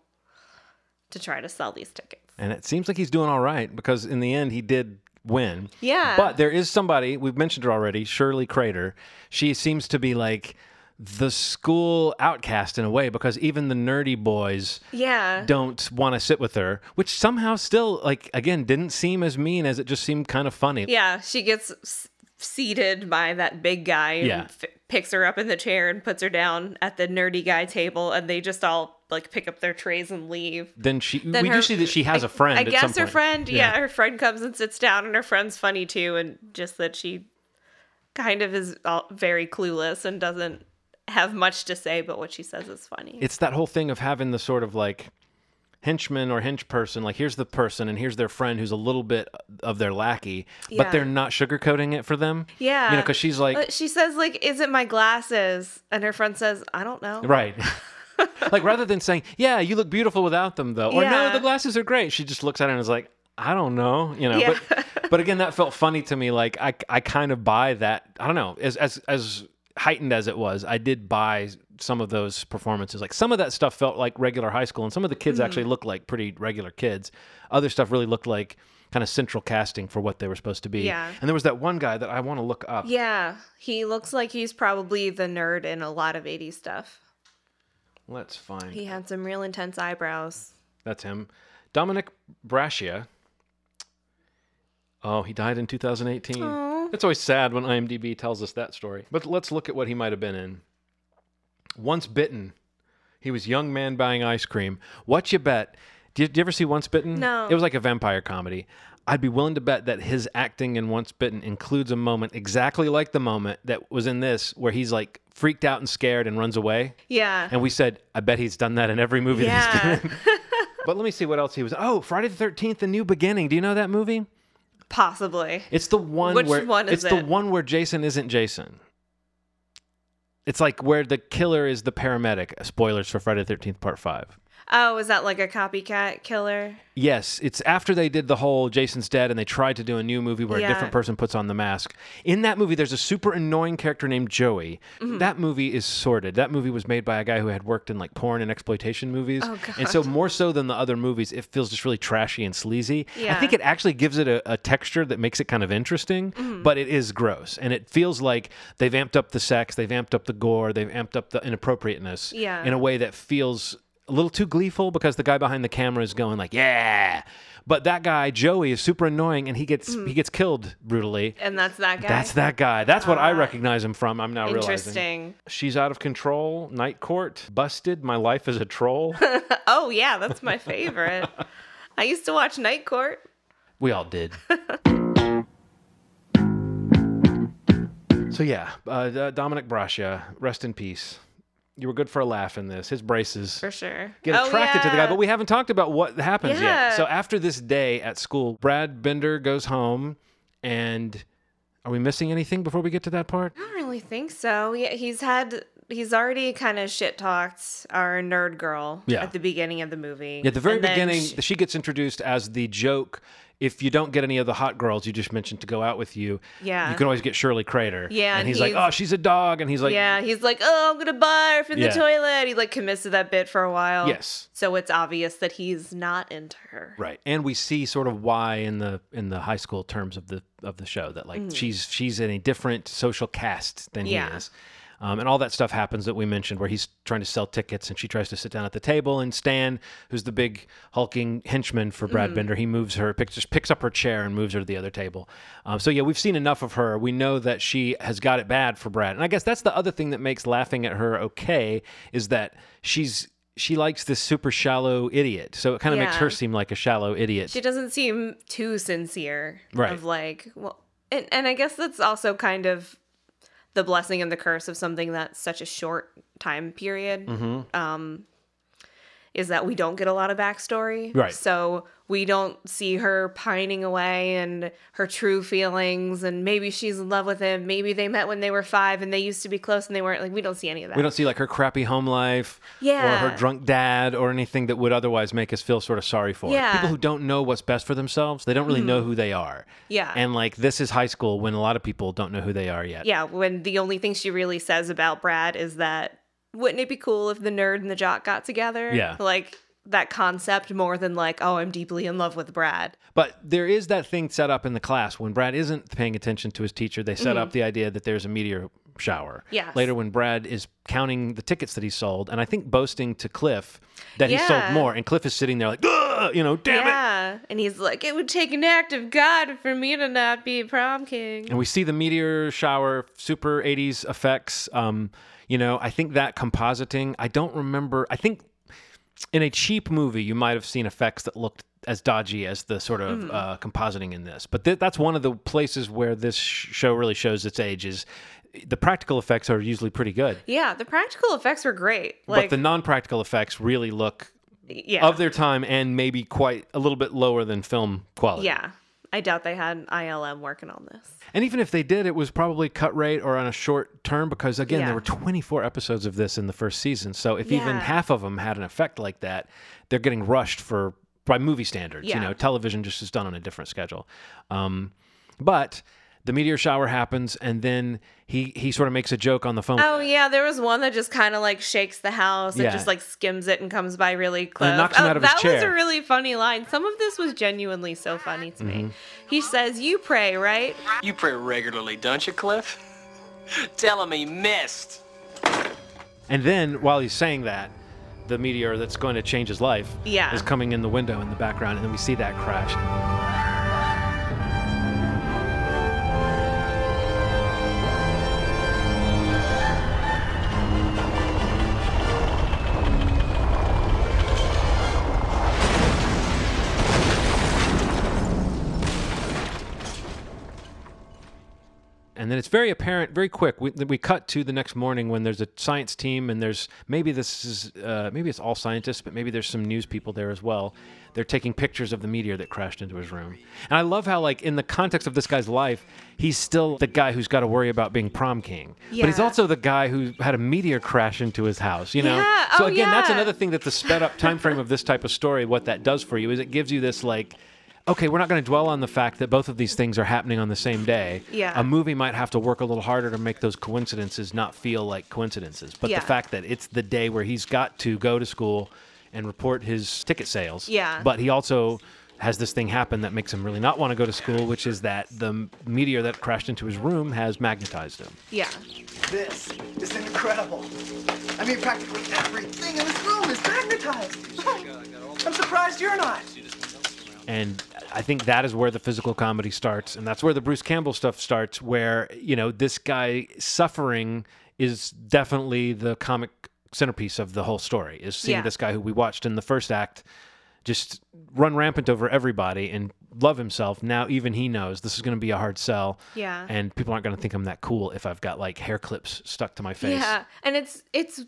[SPEAKER 3] to try to sell these tickets.
[SPEAKER 2] And it seems like he's doing all right because in the end he did win.
[SPEAKER 3] Yeah.
[SPEAKER 2] But there is somebody, we've mentioned her already, Shirley Crater. She seems to be like the school outcast in a way because even the nerdy boys
[SPEAKER 3] Yeah.
[SPEAKER 2] don't want to sit with her, which somehow still like again didn't seem as mean as it just seemed kind of funny.
[SPEAKER 3] Yeah, she gets s- seated by that big guy and
[SPEAKER 2] Yeah.
[SPEAKER 3] f- picks her up in the chair and puts her down at the nerdy guy table, and they just all like pick up their trays and leave.
[SPEAKER 2] Then she
[SPEAKER 3] Then
[SPEAKER 2] we
[SPEAKER 3] her-
[SPEAKER 2] do see that she has
[SPEAKER 3] I-
[SPEAKER 2] a friend
[SPEAKER 3] I guess her
[SPEAKER 2] point.
[SPEAKER 3] friend, yeah. her friend comes and sits down, and her friend's funny too, and just that she kind of is all very clueless and doesn't have much to say, but what she says is funny.
[SPEAKER 2] It's that whole thing of having the sort of like henchman or hench person, like here's the person and here's their friend who's a little bit of their lackey,
[SPEAKER 3] Yeah.
[SPEAKER 2] but they're not sugarcoating it for them.
[SPEAKER 3] yeah,
[SPEAKER 2] You know, because she's like,
[SPEAKER 3] Uh, she says like, "Is it my glasses?" And her friend says, "I don't know."
[SPEAKER 2] right. like rather than saying, yeah, you look beautiful without them though, or no, the glasses are great, she just looks at it and is like, I don't know, you know.
[SPEAKER 3] Yeah.
[SPEAKER 2] But but again, that felt funny to me. Like I I kind of buy that. I don't know. As as as heightened as it was, I did buy some of those performances. Like some of that stuff felt like regular high school, and some of the kids
[SPEAKER 3] Mhm.
[SPEAKER 2] actually looked like pretty regular kids. Other stuff really looked like kind of central casting for what they were supposed to be.
[SPEAKER 3] Yeah.
[SPEAKER 2] And there was that one guy that I want to look up.
[SPEAKER 3] Yeah, he looks like he's probably the nerd in a lot of 80s stuff.
[SPEAKER 2] Let's find.
[SPEAKER 3] He had some real intense eyebrows.
[SPEAKER 2] That's him. Dominic Brascia. Oh, he died in 2018.
[SPEAKER 3] Aw.
[SPEAKER 2] It's always sad when IMDb tells us that story. But let's look at what he might have been in. Once Bitten. He was young man buying ice cream. What you bet? Did you, did you ever see Once Bitten?
[SPEAKER 3] No.
[SPEAKER 2] It was like a vampire comedy. I'd be willing to bet that his acting in Once Bitten includes a moment exactly like the moment that was in this, where he's like freaked out and scared and runs away.
[SPEAKER 3] Yeah.
[SPEAKER 2] And we said, I bet he's done that in every movie that
[SPEAKER 3] Yeah.
[SPEAKER 2] he's been in. but let me see what else he was. Oh, Friday the 13th, The New Beginning. Do you know that movie?
[SPEAKER 3] Possibly.
[SPEAKER 2] It's the one
[SPEAKER 3] Which
[SPEAKER 2] where
[SPEAKER 3] one is
[SPEAKER 2] it's the one where Jason isn't Jason. It's like where the killer is the paramedic. Spoilers for Friday the 13th part 5.
[SPEAKER 3] Oh, was that like a copycat killer?
[SPEAKER 2] Yes, it's after they did the whole Jason's dead and they tried to do a new movie where a different person puts on the mask. In that movie, there's a super annoying character named Joey.
[SPEAKER 3] Mhm.
[SPEAKER 2] That movie is sordid. That movie was made by a guy who had worked in like porn and exploitation movies.
[SPEAKER 3] Oh,
[SPEAKER 2] And so, more so than the other movies, it feels just really trashy and sleazy. I think it actually gives it a, a texture that makes it kind of interesting,
[SPEAKER 3] Mhm.
[SPEAKER 2] but it is gross. And it feels like they've amped up the sex, they've amped up the gore, they've amped up the inappropriateness
[SPEAKER 3] Yeah.
[SPEAKER 2] in a way that feels a little too gleeful because the guy behind the camera is going like, "Yeah." But that guy Joey is super annoying and he gets
[SPEAKER 3] Mhm.
[SPEAKER 2] he gets killed brutally.
[SPEAKER 3] And that's that guy.
[SPEAKER 2] That's that guy. That's what I
[SPEAKER 3] Ah.
[SPEAKER 2] recognize him from. I'm now realizing.
[SPEAKER 3] Interesting.
[SPEAKER 2] She's out of control. Night court. Busted. My life as a troll.
[SPEAKER 3] oh yeah, that's my favorite. I used to watch Night Court.
[SPEAKER 2] we all did. so yeah, uh, Dominic Brascia, rest in peace. You were good for a laugh in this. His braces
[SPEAKER 3] For sure.
[SPEAKER 2] get
[SPEAKER 3] Oh,
[SPEAKER 2] attracted to the guy, but we haven't talked about what happens
[SPEAKER 3] Yeah.
[SPEAKER 2] yet. So after this day at school, Brad Bender goes home, and are we missing anything before we get to that part?
[SPEAKER 3] I don't really think so. Yeah, he's had he's already kind of shit talked our nerd girl
[SPEAKER 2] Yeah.
[SPEAKER 3] at the beginning of the movie.
[SPEAKER 2] Yeah, at the very
[SPEAKER 3] And
[SPEAKER 2] beginning,
[SPEAKER 3] sh-
[SPEAKER 2] she gets introduced as the joke. If you don't get any of the hot girls you just mentioned to go out with you,
[SPEAKER 3] Yeah.
[SPEAKER 2] you can always get Shirley Crater.
[SPEAKER 3] Yeah,
[SPEAKER 2] and
[SPEAKER 3] and
[SPEAKER 2] he's, like, "Oh, she's a dog," and he's like,
[SPEAKER 3] yeah, he's like, oh, I'm gonna buy her from
[SPEAKER 2] Yeah.
[SPEAKER 3] the toilet. He like commits to that bit for a while.
[SPEAKER 2] Yes.
[SPEAKER 3] So it's obvious that he's not into her.
[SPEAKER 2] Right, and we see sort of why in the in the high school terms of the of the show that like
[SPEAKER 3] Mhm.
[SPEAKER 2] she's she's in a different social caste than
[SPEAKER 3] Yeah.
[SPEAKER 2] he is, um, and all that stuff happens that we mentioned where he's trying to sell tickets and she tries to sit down at the table and Stan, who's the big hulking henchman for Brad
[SPEAKER 3] Mhm.
[SPEAKER 2] Bender, he moves her, picks just picks up her chair and moves her to the other table. Um, so yeah, we've seen enough of her. We know that she has got it bad for Brad, and I guess that's the other thing that makes laughing at her okay is that she's. She likes this super shallow idiot, so it kind of makes her seem like a shallow idiot.
[SPEAKER 3] She doesn't seem too sincere.
[SPEAKER 2] Right.
[SPEAKER 3] Of like, well, and, and I guess that's also kind of the blessing and the curse of something that's such a short time period.
[SPEAKER 2] Mhm.
[SPEAKER 3] Um, is that we don't get a lot of backstory.
[SPEAKER 2] Right.
[SPEAKER 3] So we don't see her pining away and her true feelings, and maybe she's in love with him. Maybe they met when they were five and they used to be close and they weren't. Like, we don't see any of that.
[SPEAKER 2] We don't see like her crappy home life
[SPEAKER 3] yeah.
[SPEAKER 2] or her drunk dad or anything that would otherwise make us feel sort of sorry for her.
[SPEAKER 3] Yeah.
[SPEAKER 2] People who don't know what's best for themselves, they don't really know
[SPEAKER 3] Mhm.
[SPEAKER 2] who they are.
[SPEAKER 3] Yeah.
[SPEAKER 2] And like this is high school when a lot of people don't know who they are yet.
[SPEAKER 3] Yeah, when the only thing she really says about Brad is that wouldn't it be cool if the nerd and the jock got together?
[SPEAKER 2] Yeah.
[SPEAKER 3] Like that concept more than like, oh, I'm deeply in love with Brad.
[SPEAKER 2] But there is that thing set up in the class when Brad isn't paying attention to his teacher. They set
[SPEAKER 3] Mhm.
[SPEAKER 2] up the idea that there's a meteor shower.
[SPEAKER 3] Yes.
[SPEAKER 2] Later, when Brad is counting the tickets that he sold, and I think boasting to Cliff that he sold more, and Cliff is sitting there like, you know, damn it.
[SPEAKER 3] yeah. And he's like, it would take an act of God for me to not be prom king.
[SPEAKER 2] And we see the meteor shower, super 80s effects. Um, you know, I think that compositing, I don't remember. I think in a cheap movie, you might have seen effects that looked as dodgy as the sort of
[SPEAKER 3] Mhm.
[SPEAKER 2] uh, compositing in this. But th- that's one of the places where this sh- show really shows its age is the practical effects are usually pretty good.
[SPEAKER 3] Yeah, the practical effects were great. Like,
[SPEAKER 2] but the non-practical effects really look
[SPEAKER 3] yeah.
[SPEAKER 2] of their time and maybe quite a little bit lower than film quality.
[SPEAKER 3] yeah. I doubt they had ILM working on this.
[SPEAKER 2] And even if they did, it was probably cut rate or on a short term because again,
[SPEAKER 3] Yeah.
[SPEAKER 2] there were 24 episodes of this in the first season. So if even half of them had an effect like that, they're getting rushed for by movie standards. You know, television just is done on a different schedule. Um, but the meteor shower happens, and then he he sort of makes a joke on the phone.
[SPEAKER 3] Oh yeah, there was one that just kind of like shakes the house and
[SPEAKER 2] Yeah.
[SPEAKER 3] just like skims it and comes by really close.
[SPEAKER 2] knocks him
[SPEAKER 3] oh,
[SPEAKER 2] out of his
[SPEAKER 3] that was a really funny line. Some of this was genuinely so funny to me.
[SPEAKER 2] Mhm.
[SPEAKER 3] He says, "You pray, right?"
[SPEAKER 13] You pray regularly, don't you, Cliff? Tell him he missed.
[SPEAKER 2] And then while he's saying that, the meteor that's going to change his life
[SPEAKER 3] Yeah.
[SPEAKER 2] is coming in the window in the background, and then we see that crash. Then it's very apparent, very quick. We, we cut to the next morning when there's a science team, and there's maybe this is uh, maybe it's all scientists, but maybe there's some news people there as well. They're taking pictures of the meteor that crashed into his room, and I love how, like, in the context of this guy's life, he's still the guy who's got to worry about being prom king, but he's also the guy who had a meteor crash into his house. You know,
[SPEAKER 3] Yeah,
[SPEAKER 2] so
[SPEAKER 3] oh,
[SPEAKER 2] again, that's another thing that the sped up time frame of this type of story, what that does for you is it gives you this like. Okay, we're not going to dwell on the fact that both of these things are happening on the same day.
[SPEAKER 3] Yeah.
[SPEAKER 2] A movie might have to work a little harder to make those coincidences not feel like coincidences. But
[SPEAKER 3] Yeah.
[SPEAKER 2] the fact that it's the day where he's got to go to school and report his ticket sales.
[SPEAKER 3] Yeah.
[SPEAKER 2] But he also has this thing happen that makes him really not want to go to school, which is that the meteor that crashed into his room has magnetized him.
[SPEAKER 3] Yeah.
[SPEAKER 8] This is incredible. I mean, practically everything in this room is magnetized. I'm surprised you're not.
[SPEAKER 2] And I think that is where the physical comedy starts. And that's where the Bruce Campbell stuff starts, where, you know, this guy suffering is definitely the comic centerpiece of the whole story, is seeing
[SPEAKER 3] Yeah.
[SPEAKER 2] this guy who we watched in the first act just run rampant over everybody and love himself. Now even he knows this is going to be a hard sell.
[SPEAKER 3] Yeah.
[SPEAKER 2] And people aren't going to think I'm that cool if I've got like hair clips stuck to my face.
[SPEAKER 3] Yeah, and it's it's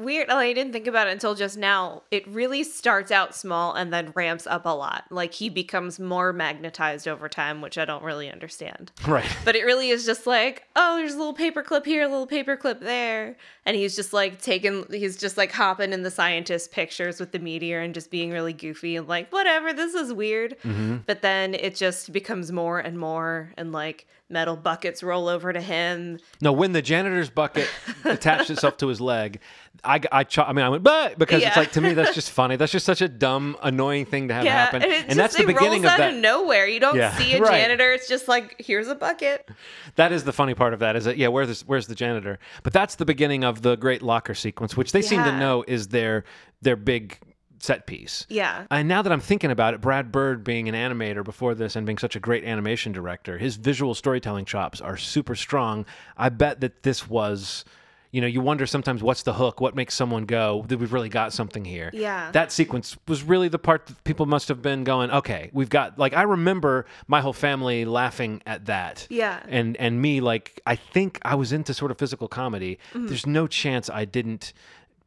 [SPEAKER 3] weird. Like, I didn't think about it until just now. It really starts out small and then ramps up a lot. Like he becomes more magnetized over time, which I don't really understand.
[SPEAKER 2] Right.
[SPEAKER 3] But it really is just like, oh, there's a little paper clip here, a little paper clip there. And he's just like taking, he's just like hopping in the scientist pictures with the meteor and just being really goofy and like, whatever, this is weird.
[SPEAKER 2] Mhm.
[SPEAKER 3] But then it just becomes more and more, and like metal buckets roll over to him.
[SPEAKER 2] No, when the janitor's bucket attached itself to his leg, I, I, ch- I mean, I went, but because it's like to me that's just funny. That's just such a dumb, annoying thing to have
[SPEAKER 3] yeah,
[SPEAKER 2] happen,
[SPEAKER 3] and, it just,
[SPEAKER 2] that's the beginning of
[SPEAKER 3] out
[SPEAKER 2] that.
[SPEAKER 3] of nowhere. You don't
[SPEAKER 2] Yeah,
[SPEAKER 3] see a
[SPEAKER 2] right.
[SPEAKER 3] janitor. It's just like here's a bucket.
[SPEAKER 2] That is the funny part of that. Is that yeah? Where's where's the janitor? But that's the beginning of the great locker sequence, which they seem to know is their their big set piece.
[SPEAKER 3] Yeah.
[SPEAKER 2] And now that I'm thinking about it, Brad Bird being an animator before this and being such a great animation director, his visual storytelling chops are super strong. I bet that this was, you know, you wonder sometimes what's the hook? What makes someone go, that we've really got something here?
[SPEAKER 3] Yeah.
[SPEAKER 2] That sequence was really the part that people must have been going, okay, we've got, like, I remember my whole family laughing at that.
[SPEAKER 3] Yeah.
[SPEAKER 2] And, and me, like, I think I was into sort of physical comedy.
[SPEAKER 3] Mhm.
[SPEAKER 2] There's no chance I didn't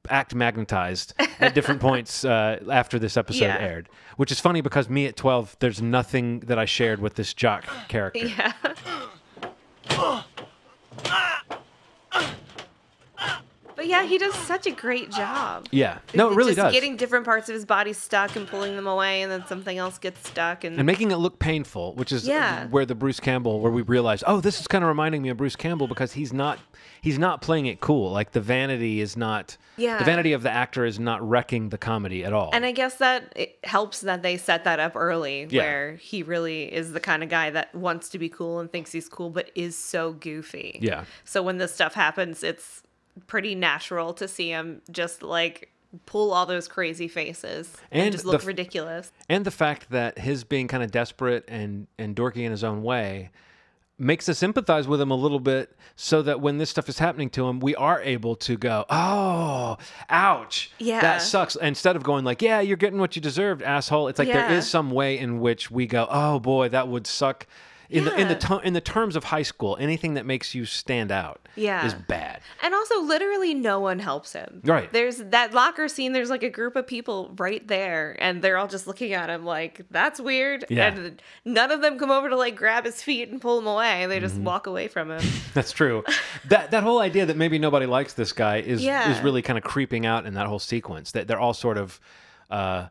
[SPEAKER 2] act magnetized at different points uh, after this episode
[SPEAKER 3] Yeah.
[SPEAKER 2] aired. Which is funny because me at 12, there's nothing that I shared with this jock character.
[SPEAKER 3] Yeah. But yeah, he does such a great job.
[SPEAKER 2] Yeah. No, it really
[SPEAKER 3] just
[SPEAKER 2] does.
[SPEAKER 3] Getting different parts of his body stuck and pulling them away, and then something else gets stuck, and,
[SPEAKER 2] and making it look painful, which is uh,
[SPEAKER 3] Yeah.
[SPEAKER 2] where the Bruce Campbell, where we realize, oh, this is kind of reminding me of Bruce Campbell because he's not, he's not playing it cool. Like the vanity is not,
[SPEAKER 3] Yeah.
[SPEAKER 2] the vanity of the actor is not wrecking the comedy at all.
[SPEAKER 3] And I guess that it helps that they set that up early,
[SPEAKER 2] Yeah.
[SPEAKER 3] where he really is the kind of guy that wants to be cool and thinks he's cool, but is so goofy.
[SPEAKER 2] Yeah.
[SPEAKER 3] So when this stuff happens, it's pretty natural to see him just like pull all those crazy faces and,
[SPEAKER 2] And
[SPEAKER 3] just look
[SPEAKER 2] f-
[SPEAKER 3] ridiculous.
[SPEAKER 2] and the fact that his being kind of desperate and and dorky in his own way makes us sympathize with him a little bit so that when this stuff is happening to him we are able to go oh ouch
[SPEAKER 3] Yeah.
[SPEAKER 2] that sucks instead of going like yeah you're getting what you deserved asshole it's like there
[SPEAKER 3] Yeah.
[SPEAKER 2] is some way in which we go oh boy that would suck in the in the
[SPEAKER 3] Yeah.
[SPEAKER 2] to- in the terms of high school anything that makes you stand out
[SPEAKER 3] Yeah.
[SPEAKER 2] is bad
[SPEAKER 3] And also, literally, no one helps him.
[SPEAKER 2] Right.
[SPEAKER 3] There's that locker scene. There's like a group of people right there, and they're all just looking at him like, "That's weird."
[SPEAKER 2] Yeah.
[SPEAKER 3] And none of them come over to like grab his feet and pull him away. They just
[SPEAKER 2] Mhm.
[SPEAKER 3] walk away from him.
[SPEAKER 2] That's true. that that whole idea that maybe nobody likes this guy is
[SPEAKER 3] Yeah.
[SPEAKER 2] is really kind of creeping out in that whole sequence. That they're all sort of, uh,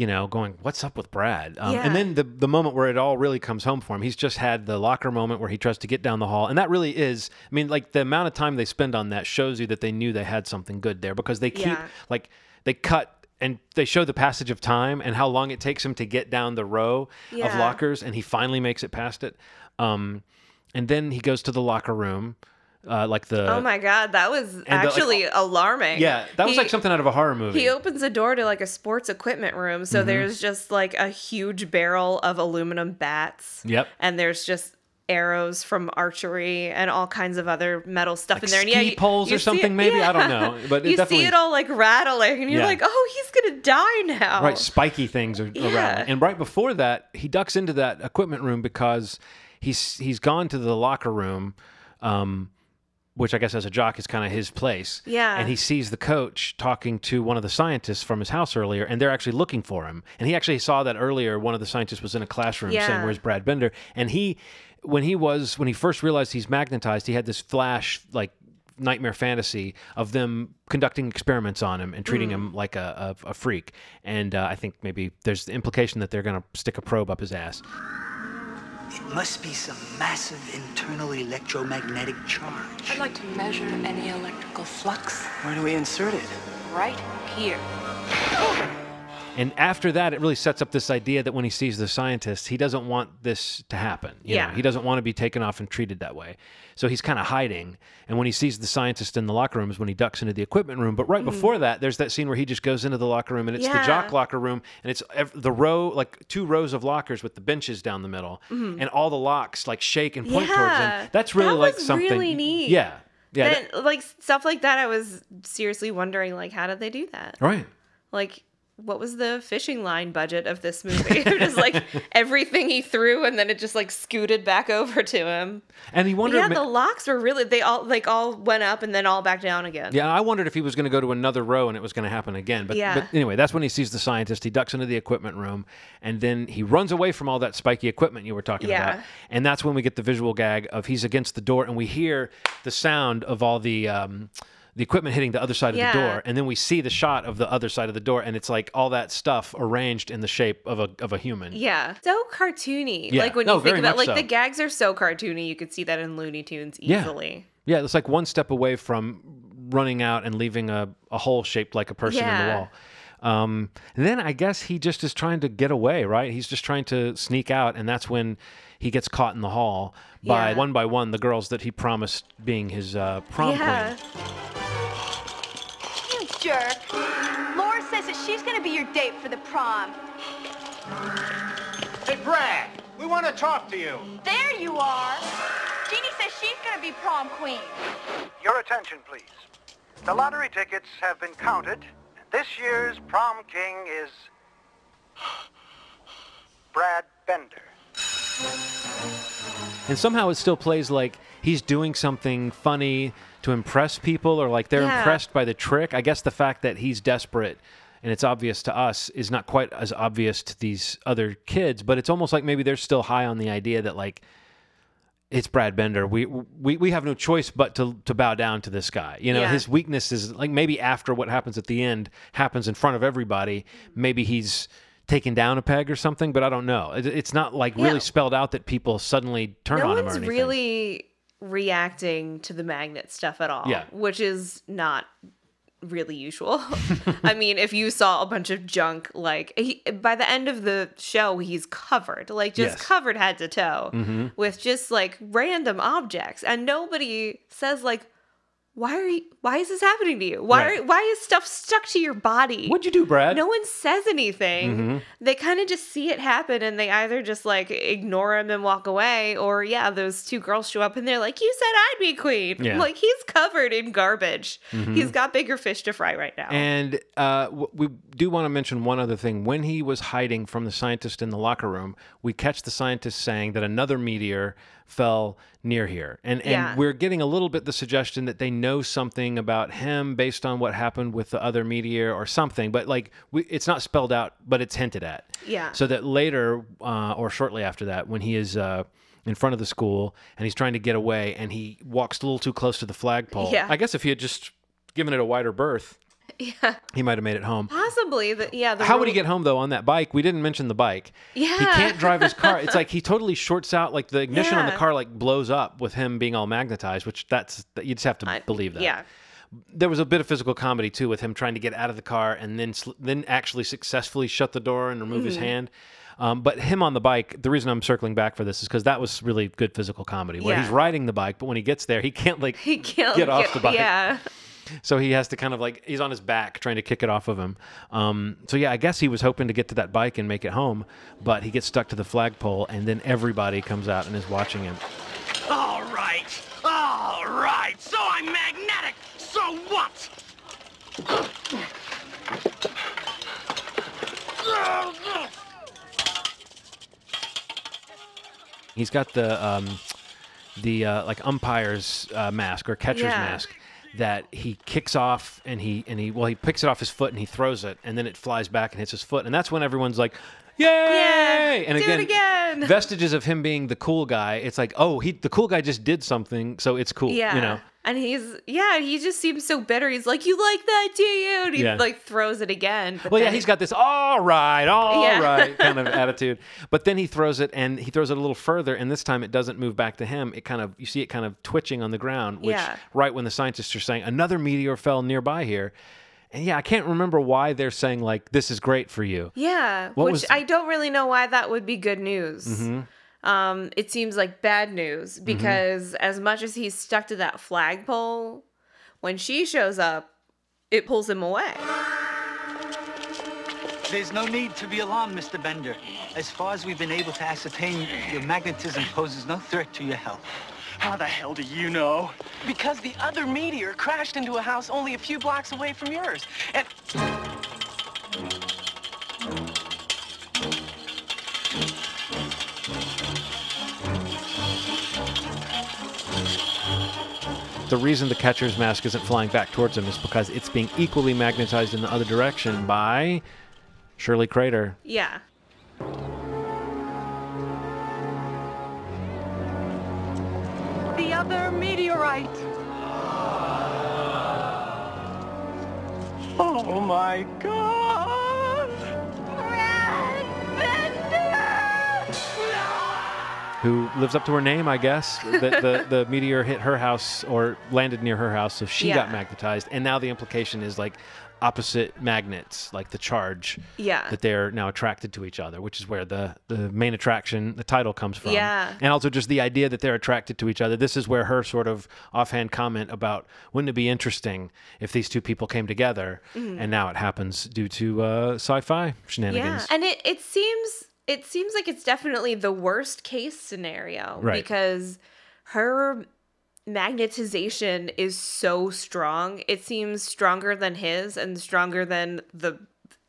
[SPEAKER 2] you know, going, "What's up with Brad?" Um,
[SPEAKER 3] Yeah.
[SPEAKER 2] And then the the moment where it all really comes home for him, he's just had the locker moment where he tries to get down the hall, and that really is. I mean, like the amount of time they spend on that shows you that they knew they had something good there because they keep
[SPEAKER 3] Yeah.
[SPEAKER 2] like they cut and they show the passage of time and how long it takes him to get down the row of lockers, and he finally makes it past it. Um, and then he goes to the locker room, uh, like the
[SPEAKER 3] oh my god, that was
[SPEAKER 2] like,
[SPEAKER 3] actually alarming.
[SPEAKER 2] yeah, that was
[SPEAKER 3] He-
[SPEAKER 2] like something out of a horror movie.
[SPEAKER 3] He opens a door to like a sports equipment room. So
[SPEAKER 2] Mhm.
[SPEAKER 3] there's just like a huge barrel of aluminum bats.
[SPEAKER 2] Yep.
[SPEAKER 3] And there's just arrows from archery and all kinds of other metal stuff
[SPEAKER 2] Like
[SPEAKER 3] in there. And
[SPEAKER 2] ski
[SPEAKER 3] yeah, you-
[SPEAKER 2] poles or
[SPEAKER 3] you see
[SPEAKER 2] something,
[SPEAKER 3] it-
[SPEAKER 2] maybe? I don't know, but
[SPEAKER 3] you
[SPEAKER 2] definitely-
[SPEAKER 3] see it all like rattling, and you're
[SPEAKER 2] Yeah.
[SPEAKER 3] like, oh, he's gonna die now.
[SPEAKER 2] Right, spiky things are
[SPEAKER 3] Yeah.
[SPEAKER 2] around. And right before that, he ducks into that equipment room because he's he's gone to the locker room, um, which I guess as a jock is kind of his place.
[SPEAKER 3] Yeah.
[SPEAKER 2] And he sees the coach talking to one of the scientists from his house earlier, and they're actually looking for him. And he actually saw that earlier. One of the scientists was in a classroom saying, "Where's Brad Bender?" And he, when he was when he first realized he's magnetized, he had this flash like nightmare fantasy of them conducting experiments on him and treating
[SPEAKER 14] Mm.
[SPEAKER 2] him like a, a, a freak. And uh, I think maybe there's the implication that they're going to stick a probe up his ass.
[SPEAKER 14] It must be some massive internal electromagnetic charge.
[SPEAKER 15] I'd like to measure any electrical flux
[SPEAKER 14] Where do we insert it?
[SPEAKER 15] right here.
[SPEAKER 2] And after that, it really sets up this idea that when he sees the scientist, he doesn't want this to happen. you know?
[SPEAKER 3] Yeah.
[SPEAKER 2] He doesn't want to be taken off and treated that way. So he's kind of hiding. And when he sees the scientist in the locker room is when he ducks into the equipment room. But right
[SPEAKER 3] Mhm.
[SPEAKER 2] before that, there's that scene where he just goes into the locker room and it's the jock locker room and it's the row, like two rows of lockers with the benches down the middle.
[SPEAKER 3] Mhm.
[SPEAKER 2] And all the locks like shake and point towards
[SPEAKER 3] Yeah,
[SPEAKER 2] him. That's really
[SPEAKER 3] that
[SPEAKER 2] like something.
[SPEAKER 3] really neat.
[SPEAKER 2] Yeah. Yeah.
[SPEAKER 3] Then, like stuff like that, I was seriously wondering, like, how did they do that?
[SPEAKER 2] that- right.
[SPEAKER 3] Like, what was the fishing line budget of this movie? just like everything he threw, and then it just like scooted back over to him.
[SPEAKER 2] And he
[SPEAKER 3] But
[SPEAKER 2] wondered.
[SPEAKER 3] yeah,
[SPEAKER 2] ma-
[SPEAKER 3] the locks were really they all like all went up and then all back down again.
[SPEAKER 2] Yeah, I wondered if he was going to go to another row and it was going to happen again. But,
[SPEAKER 3] Yeah.
[SPEAKER 2] but anyway, that's when he sees the scientist. He ducks into the equipment room and then he runs away from all that spiky equipment you were talking
[SPEAKER 3] Yeah.
[SPEAKER 2] about. And that's when we get the visual gag of he's against the door and we hear the sound of all the. Um, the equipment hitting the other side of the door, and then we see the shot of the other side of the door, and it's like all that stuff arranged in the shape of a of a human.
[SPEAKER 3] Yeah, so cartoony.
[SPEAKER 2] Yeah.
[SPEAKER 3] Like when
[SPEAKER 2] No,
[SPEAKER 3] you think about like
[SPEAKER 2] so.
[SPEAKER 3] the gags are so cartoony, you could see that in Looney Tunes easily.
[SPEAKER 2] Yeah, it's like one step away from running out and leaving a, a hole shaped like a person in the wall. Um, then I guess he just is trying to get away, right? He's just trying to sneak out, and that's when he gets caught in the hall by
[SPEAKER 3] Yeah.
[SPEAKER 2] one by one the girls that he promised being his uh, prom
[SPEAKER 10] Yeah.
[SPEAKER 2] queen.
[SPEAKER 10] You jerk. Laura says that she's gonna be your date for the prom.
[SPEAKER 16] Hey, Brad, we want to talk to you.
[SPEAKER 10] There you are. Jeannie says she's gonna be prom queen.
[SPEAKER 16] Your attention, please. The lottery tickets have been counted, and this year's prom king is Brad Bender.
[SPEAKER 2] And somehow it still plays like he's doing something funny to impress people, or like they're
[SPEAKER 3] Yeah.
[SPEAKER 2] impressed by the trick. I guess the fact that he's desperate and it's obvious to us is not quite as obvious to these other kids, but it's almost like maybe they're still high on the idea that like it's Brad Bender. We we, we have no choice but to to bow down to this guy. You know,
[SPEAKER 3] Yeah.
[SPEAKER 2] his weakness is like maybe after what happens at the end happens in front of everybody, maybe he's taken down a peg or something, but I don't know. It, it's not like
[SPEAKER 3] Yeah.
[SPEAKER 2] really spelled out that people suddenly turn
[SPEAKER 3] no
[SPEAKER 2] on him or anything.
[SPEAKER 3] really reacting to the magnet stuff at all.
[SPEAKER 2] Yeah.
[SPEAKER 3] Which is not really usual. I mean, if you saw a bunch of junk, like he, by the end of the show, he's covered, like just
[SPEAKER 2] Yes.
[SPEAKER 3] covered head to toe
[SPEAKER 2] Mhm.
[SPEAKER 3] with just like random objects, and nobody says like. Why are you, why is this happening to you? Why
[SPEAKER 2] Right.
[SPEAKER 3] are, why is stuff stuck to your body?
[SPEAKER 2] What'd you do, Brad?
[SPEAKER 3] No one says anything.
[SPEAKER 2] Mhm.
[SPEAKER 3] They kind of just see it happen and they either just like ignore him and walk away, or yeah, those two girls show up and they're like, "You said I'd be queen."
[SPEAKER 2] Yeah.
[SPEAKER 3] Like he's covered in garbage.
[SPEAKER 2] Mhm.
[SPEAKER 3] He's got bigger fish to fry right now.
[SPEAKER 2] And uh, we do want to mention one other thing. When he was hiding from the scientist in the locker room, we catch the scientist saying that another meteor fell near here. And, and
[SPEAKER 3] Yeah.
[SPEAKER 2] we're getting a little bit the suggestion that they know something about him based on what happened with the other meteor or something. But like, we, it's not spelled out, but it's hinted at.
[SPEAKER 3] Yeah.
[SPEAKER 2] So that later, uh, or shortly after that, when he is. Uh, in front of the school, and he's trying to get away, and he walks a little too close to the flagpole.
[SPEAKER 3] Yeah.
[SPEAKER 2] I guess if he had just given it a wider berth,
[SPEAKER 3] Yeah.
[SPEAKER 2] He might have made it home.
[SPEAKER 3] Possibly. The, yeah. The
[SPEAKER 2] How would he get home though on that bike? We didn't mention the bike.
[SPEAKER 3] Yeah.
[SPEAKER 2] He can't drive his car. It's like he totally shorts out. Like the ignition on the car like blows up with him being all magnetized. Which that's you just have to believe that.
[SPEAKER 3] Yeah.
[SPEAKER 2] There was a bit of physical comedy too with him trying to get out of the car and then then actually successfully shut the door and remove his
[SPEAKER 3] Mhm.
[SPEAKER 2] hand. Um, but him on the bike, the reason I'm circling back for this is because that was really good physical comedy where
[SPEAKER 3] Yeah.
[SPEAKER 2] he's riding the bike, but when he gets there, he can't like
[SPEAKER 3] He can't
[SPEAKER 2] get off the bike.
[SPEAKER 3] Yeah.
[SPEAKER 2] So he has to kind of like he's on his back trying to kick it off of him. Um, so yeah, I guess he was hoping to get to that bike and make it home, but he gets stuck to the flagpole, and then everybody comes out and is watching him.
[SPEAKER 17] All right, all right. So I'm magnetic. So what?
[SPEAKER 2] He's got the um, the uh, like umpire's uh, mask or catcher's
[SPEAKER 3] Yeah.
[SPEAKER 2] mask that he kicks off and he and he well he picks it off his foot and he throws it and then it flies back and hits his foot and that's when everyone's like yay and
[SPEAKER 3] do it again.
[SPEAKER 2] vestiges of him being the cool guy it's like oh he the cool guy just did something so it's cool
[SPEAKER 3] Yeah.
[SPEAKER 2] you know
[SPEAKER 3] And he's yeah, he just seems so bitter. He's like, "You like that, do you?" And he
[SPEAKER 2] Yeah.
[SPEAKER 3] like throws it again.
[SPEAKER 2] Well, yeah, he's got this all right, all right
[SPEAKER 3] Yeah.
[SPEAKER 2] kind of attitude. But then he throws it and he throws it a little further, and this time it doesn't move back to him. It kind of you see it kind of twitching on the ground, which
[SPEAKER 3] Yeah.
[SPEAKER 2] right when the scientists are saying another meteor fell nearby here. And yeah, I can't remember why they're saying like this is great for you.
[SPEAKER 3] Yeah,
[SPEAKER 2] What
[SPEAKER 3] which
[SPEAKER 2] was-
[SPEAKER 3] I don't really know why that would be good news.
[SPEAKER 2] Mhm.
[SPEAKER 3] Um, it seems like bad news
[SPEAKER 2] Mm-hmm.
[SPEAKER 3] because as much as he's stuck to that flagpole, when she shows up, it pulls him away.
[SPEAKER 14] There's no need to be alarmed, Mr. Bender. As far as we've been able to ascertain, your magnetism poses no threat to your health.
[SPEAKER 17] How the hell do you know? Because the other meteor crashed into a house only a few blocks away from yours. And
[SPEAKER 2] The reason the catcher's mask isn't flying back towards him is because it's being equally magnetized in the other direction by Shirley Crater.
[SPEAKER 3] Yeah.
[SPEAKER 17] the other meteorite. Oh my god!
[SPEAKER 2] Who lives up to her name, I guess. the, the the meteor hit her house or landed near her house, so she got magnetized. And now the implication is like opposite magnets, like the charge.
[SPEAKER 3] Yeah.
[SPEAKER 2] That they're now attracted to each other, which is where the the main attraction, the title comes from.
[SPEAKER 3] Yeah.
[SPEAKER 2] And also just the idea that they're attracted to each other. This is where her sort of offhand comment about wouldn't it be interesting if these two people came together,
[SPEAKER 3] Mhm.
[SPEAKER 2] and now it happens due to uh, sci-fi shenanigans.
[SPEAKER 3] Yeah, and it it seems it seems like it's definitely the worst case scenario
[SPEAKER 2] Right.
[SPEAKER 3] because her magnetization is so strong. It seems stronger than his and stronger than the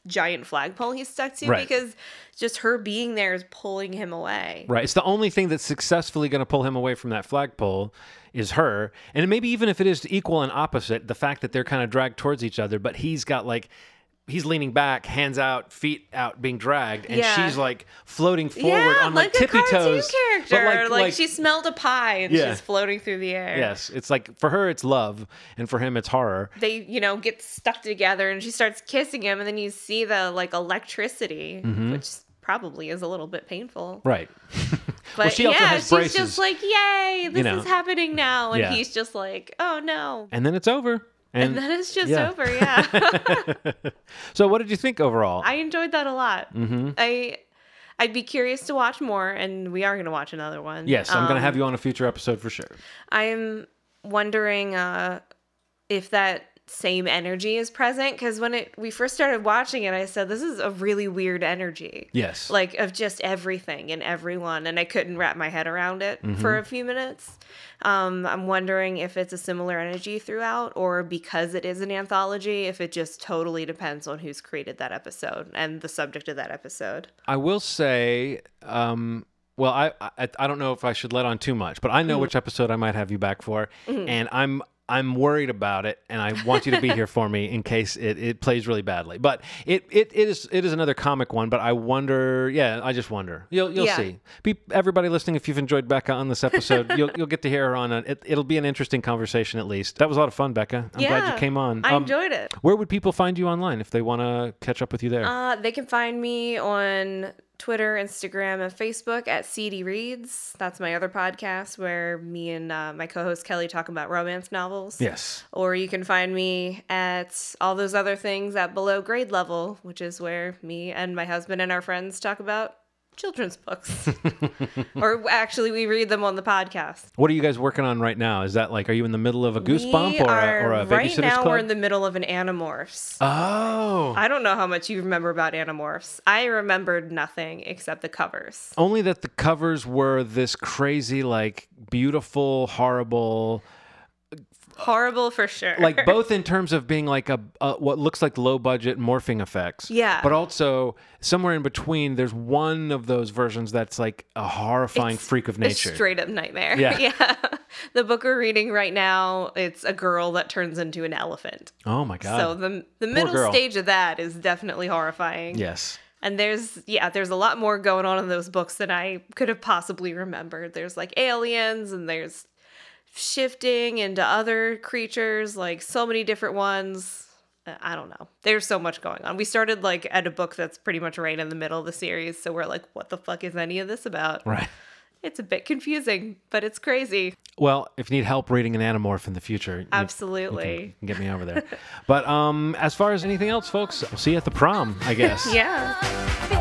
[SPEAKER 3] giant flagpole he's stuck to
[SPEAKER 2] Right.
[SPEAKER 3] because just her being there is pulling him away.
[SPEAKER 2] Right. It's the only thing that's successfully going to pull him away from that flagpole is her. And maybe even if it is equal and opposite, the fact that they're kind of dragged towards each other, but he's got like he's leaning back, hands out, feet out, being dragged, and
[SPEAKER 3] Yeah.
[SPEAKER 2] she's like floating forward
[SPEAKER 3] yeah,
[SPEAKER 2] on like,
[SPEAKER 3] like,
[SPEAKER 2] tippy
[SPEAKER 3] a cartoon
[SPEAKER 2] toes. but
[SPEAKER 3] character. Like, she smelled a pie and
[SPEAKER 2] Yeah.
[SPEAKER 3] she's floating through the air.
[SPEAKER 2] Yes, it's like for her it's love, and for him it's horror.
[SPEAKER 3] they you know get stuck together and she starts kissing him and then you see the like electricity
[SPEAKER 2] Mhm.
[SPEAKER 3] which probably is a little bit painful
[SPEAKER 2] Right.
[SPEAKER 3] but
[SPEAKER 2] well, she also
[SPEAKER 3] yeah she's
[SPEAKER 2] braces.
[SPEAKER 3] just like yay this
[SPEAKER 2] know.
[SPEAKER 3] is happening now and
[SPEAKER 2] Yeah.
[SPEAKER 3] he's just like oh no
[SPEAKER 2] and then it's over.
[SPEAKER 3] And, then it's just
[SPEAKER 2] yeah.
[SPEAKER 3] over yeah
[SPEAKER 2] so what did you think overall?
[SPEAKER 3] i enjoyed that a lot
[SPEAKER 2] Mhm.
[SPEAKER 3] i i'd be curious to watch more and we are going to watch another one
[SPEAKER 2] yes, I'm going to have
[SPEAKER 3] Um,
[SPEAKER 2] you on a future episode for sure.
[SPEAKER 3] I'm wondering uh, if that same energy is present because when it we first started watching it, I said this is a really weird energy.
[SPEAKER 2] Yes.
[SPEAKER 3] like of just everything and everyone, and I couldn't wrap my head around it for
[SPEAKER 2] Mhm.
[SPEAKER 3] a few minutes. Um, I'm wondering if it's a similar energy throughout, or because it is an anthology, if it just totally depends on who's created that episode and the subject of that episode.
[SPEAKER 2] I will say, um, well, I, I I don't know if I should let on too much, but I know
[SPEAKER 3] Mhm.
[SPEAKER 2] which episode I might have you back for,
[SPEAKER 3] Mhm.
[SPEAKER 2] and I'm I'm worried about it, and I want you to be here for me in case it, it plays really badly. But it, it it is it is another comic one. But I wonder, yeah, I just wonder. You'll you'll
[SPEAKER 3] Yeah.
[SPEAKER 2] see. Be everybody listening. If you've enjoyed Becca on this episode, you'll you'll get to hear her on. A, it, it'll be an interesting conversation at least. That was a lot of fun, Becca. I'm glad you came on.
[SPEAKER 3] I
[SPEAKER 2] Um,
[SPEAKER 3] enjoyed it.
[SPEAKER 2] Where would people find you online if they want to catch up with you there?
[SPEAKER 3] Uh, they can find me on Twitter, Instagram, and Facebook at CD Reads. That's my other podcast where me and uh, my co-host Kelly talk about romance novels.
[SPEAKER 2] Yes.
[SPEAKER 3] Or you can find me at all those other things at below grade level, which is where me and my husband and our friends talk about children's books. or actually, we read them on the podcast.
[SPEAKER 2] What are you guys working on right now? Is that like, are you in the middle of a goosebump or
[SPEAKER 3] are,
[SPEAKER 2] a, or a
[SPEAKER 3] right now
[SPEAKER 2] club?
[SPEAKER 3] we're in the middle of an Animorphs.
[SPEAKER 2] oh.
[SPEAKER 3] I don't know how much you remember about Animorphs. I remembered nothing except the covers.
[SPEAKER 2] Only that the covers were this crazy, like, beautiful, horrible,
[SPEAKER 3] Horrible for sure.
[SPEAKER 2] like both in terms of being like a, a what looks like low budget morphing effects.
[SPEAKER 3] Yeah.
[SPEAKER 2] But also somewhere in between, there's one of those versions that's like a horrifying freak of
[SPEAKER 3] a
[SPEAKER 2] nature.
[SPEAKER 3] straight up nightmare.
[SPEAKER 2] Yeah.
[SPEAKER 3] yeah. The book we're reading right now, it's a girl that turns into an elephant.
[SPEAKER 2] oh my god.
[SPEAKER 3] So the the middle stage of that is definitely horrifying.
[SPEAKER 2] Yes.
[SPEAKER 3] And there's yeah, there's a lot more going on in those books than I could have possibly remembered. There's like aliens and there's shifting into other creatures, like so many different ones. Uh, I don't know. There's so much going on. We started like at a book that's pretty much right in the middle of the series, so we're like, what the fuck is any of this about?
[SPEAKER 2] Right.
[SPEAKER 3] It's a bit confusing, but it's crazy.
[SPEAKER 2] Well, if you need help reading an Animorph in the future, you-
[SPEAKER 3] Absolutely.
[SPEAKER 2] you can get me over there. but um, as far as anything else, folks, we'll see you at the prom, I guess.
[SPEAKER 3] Yeah.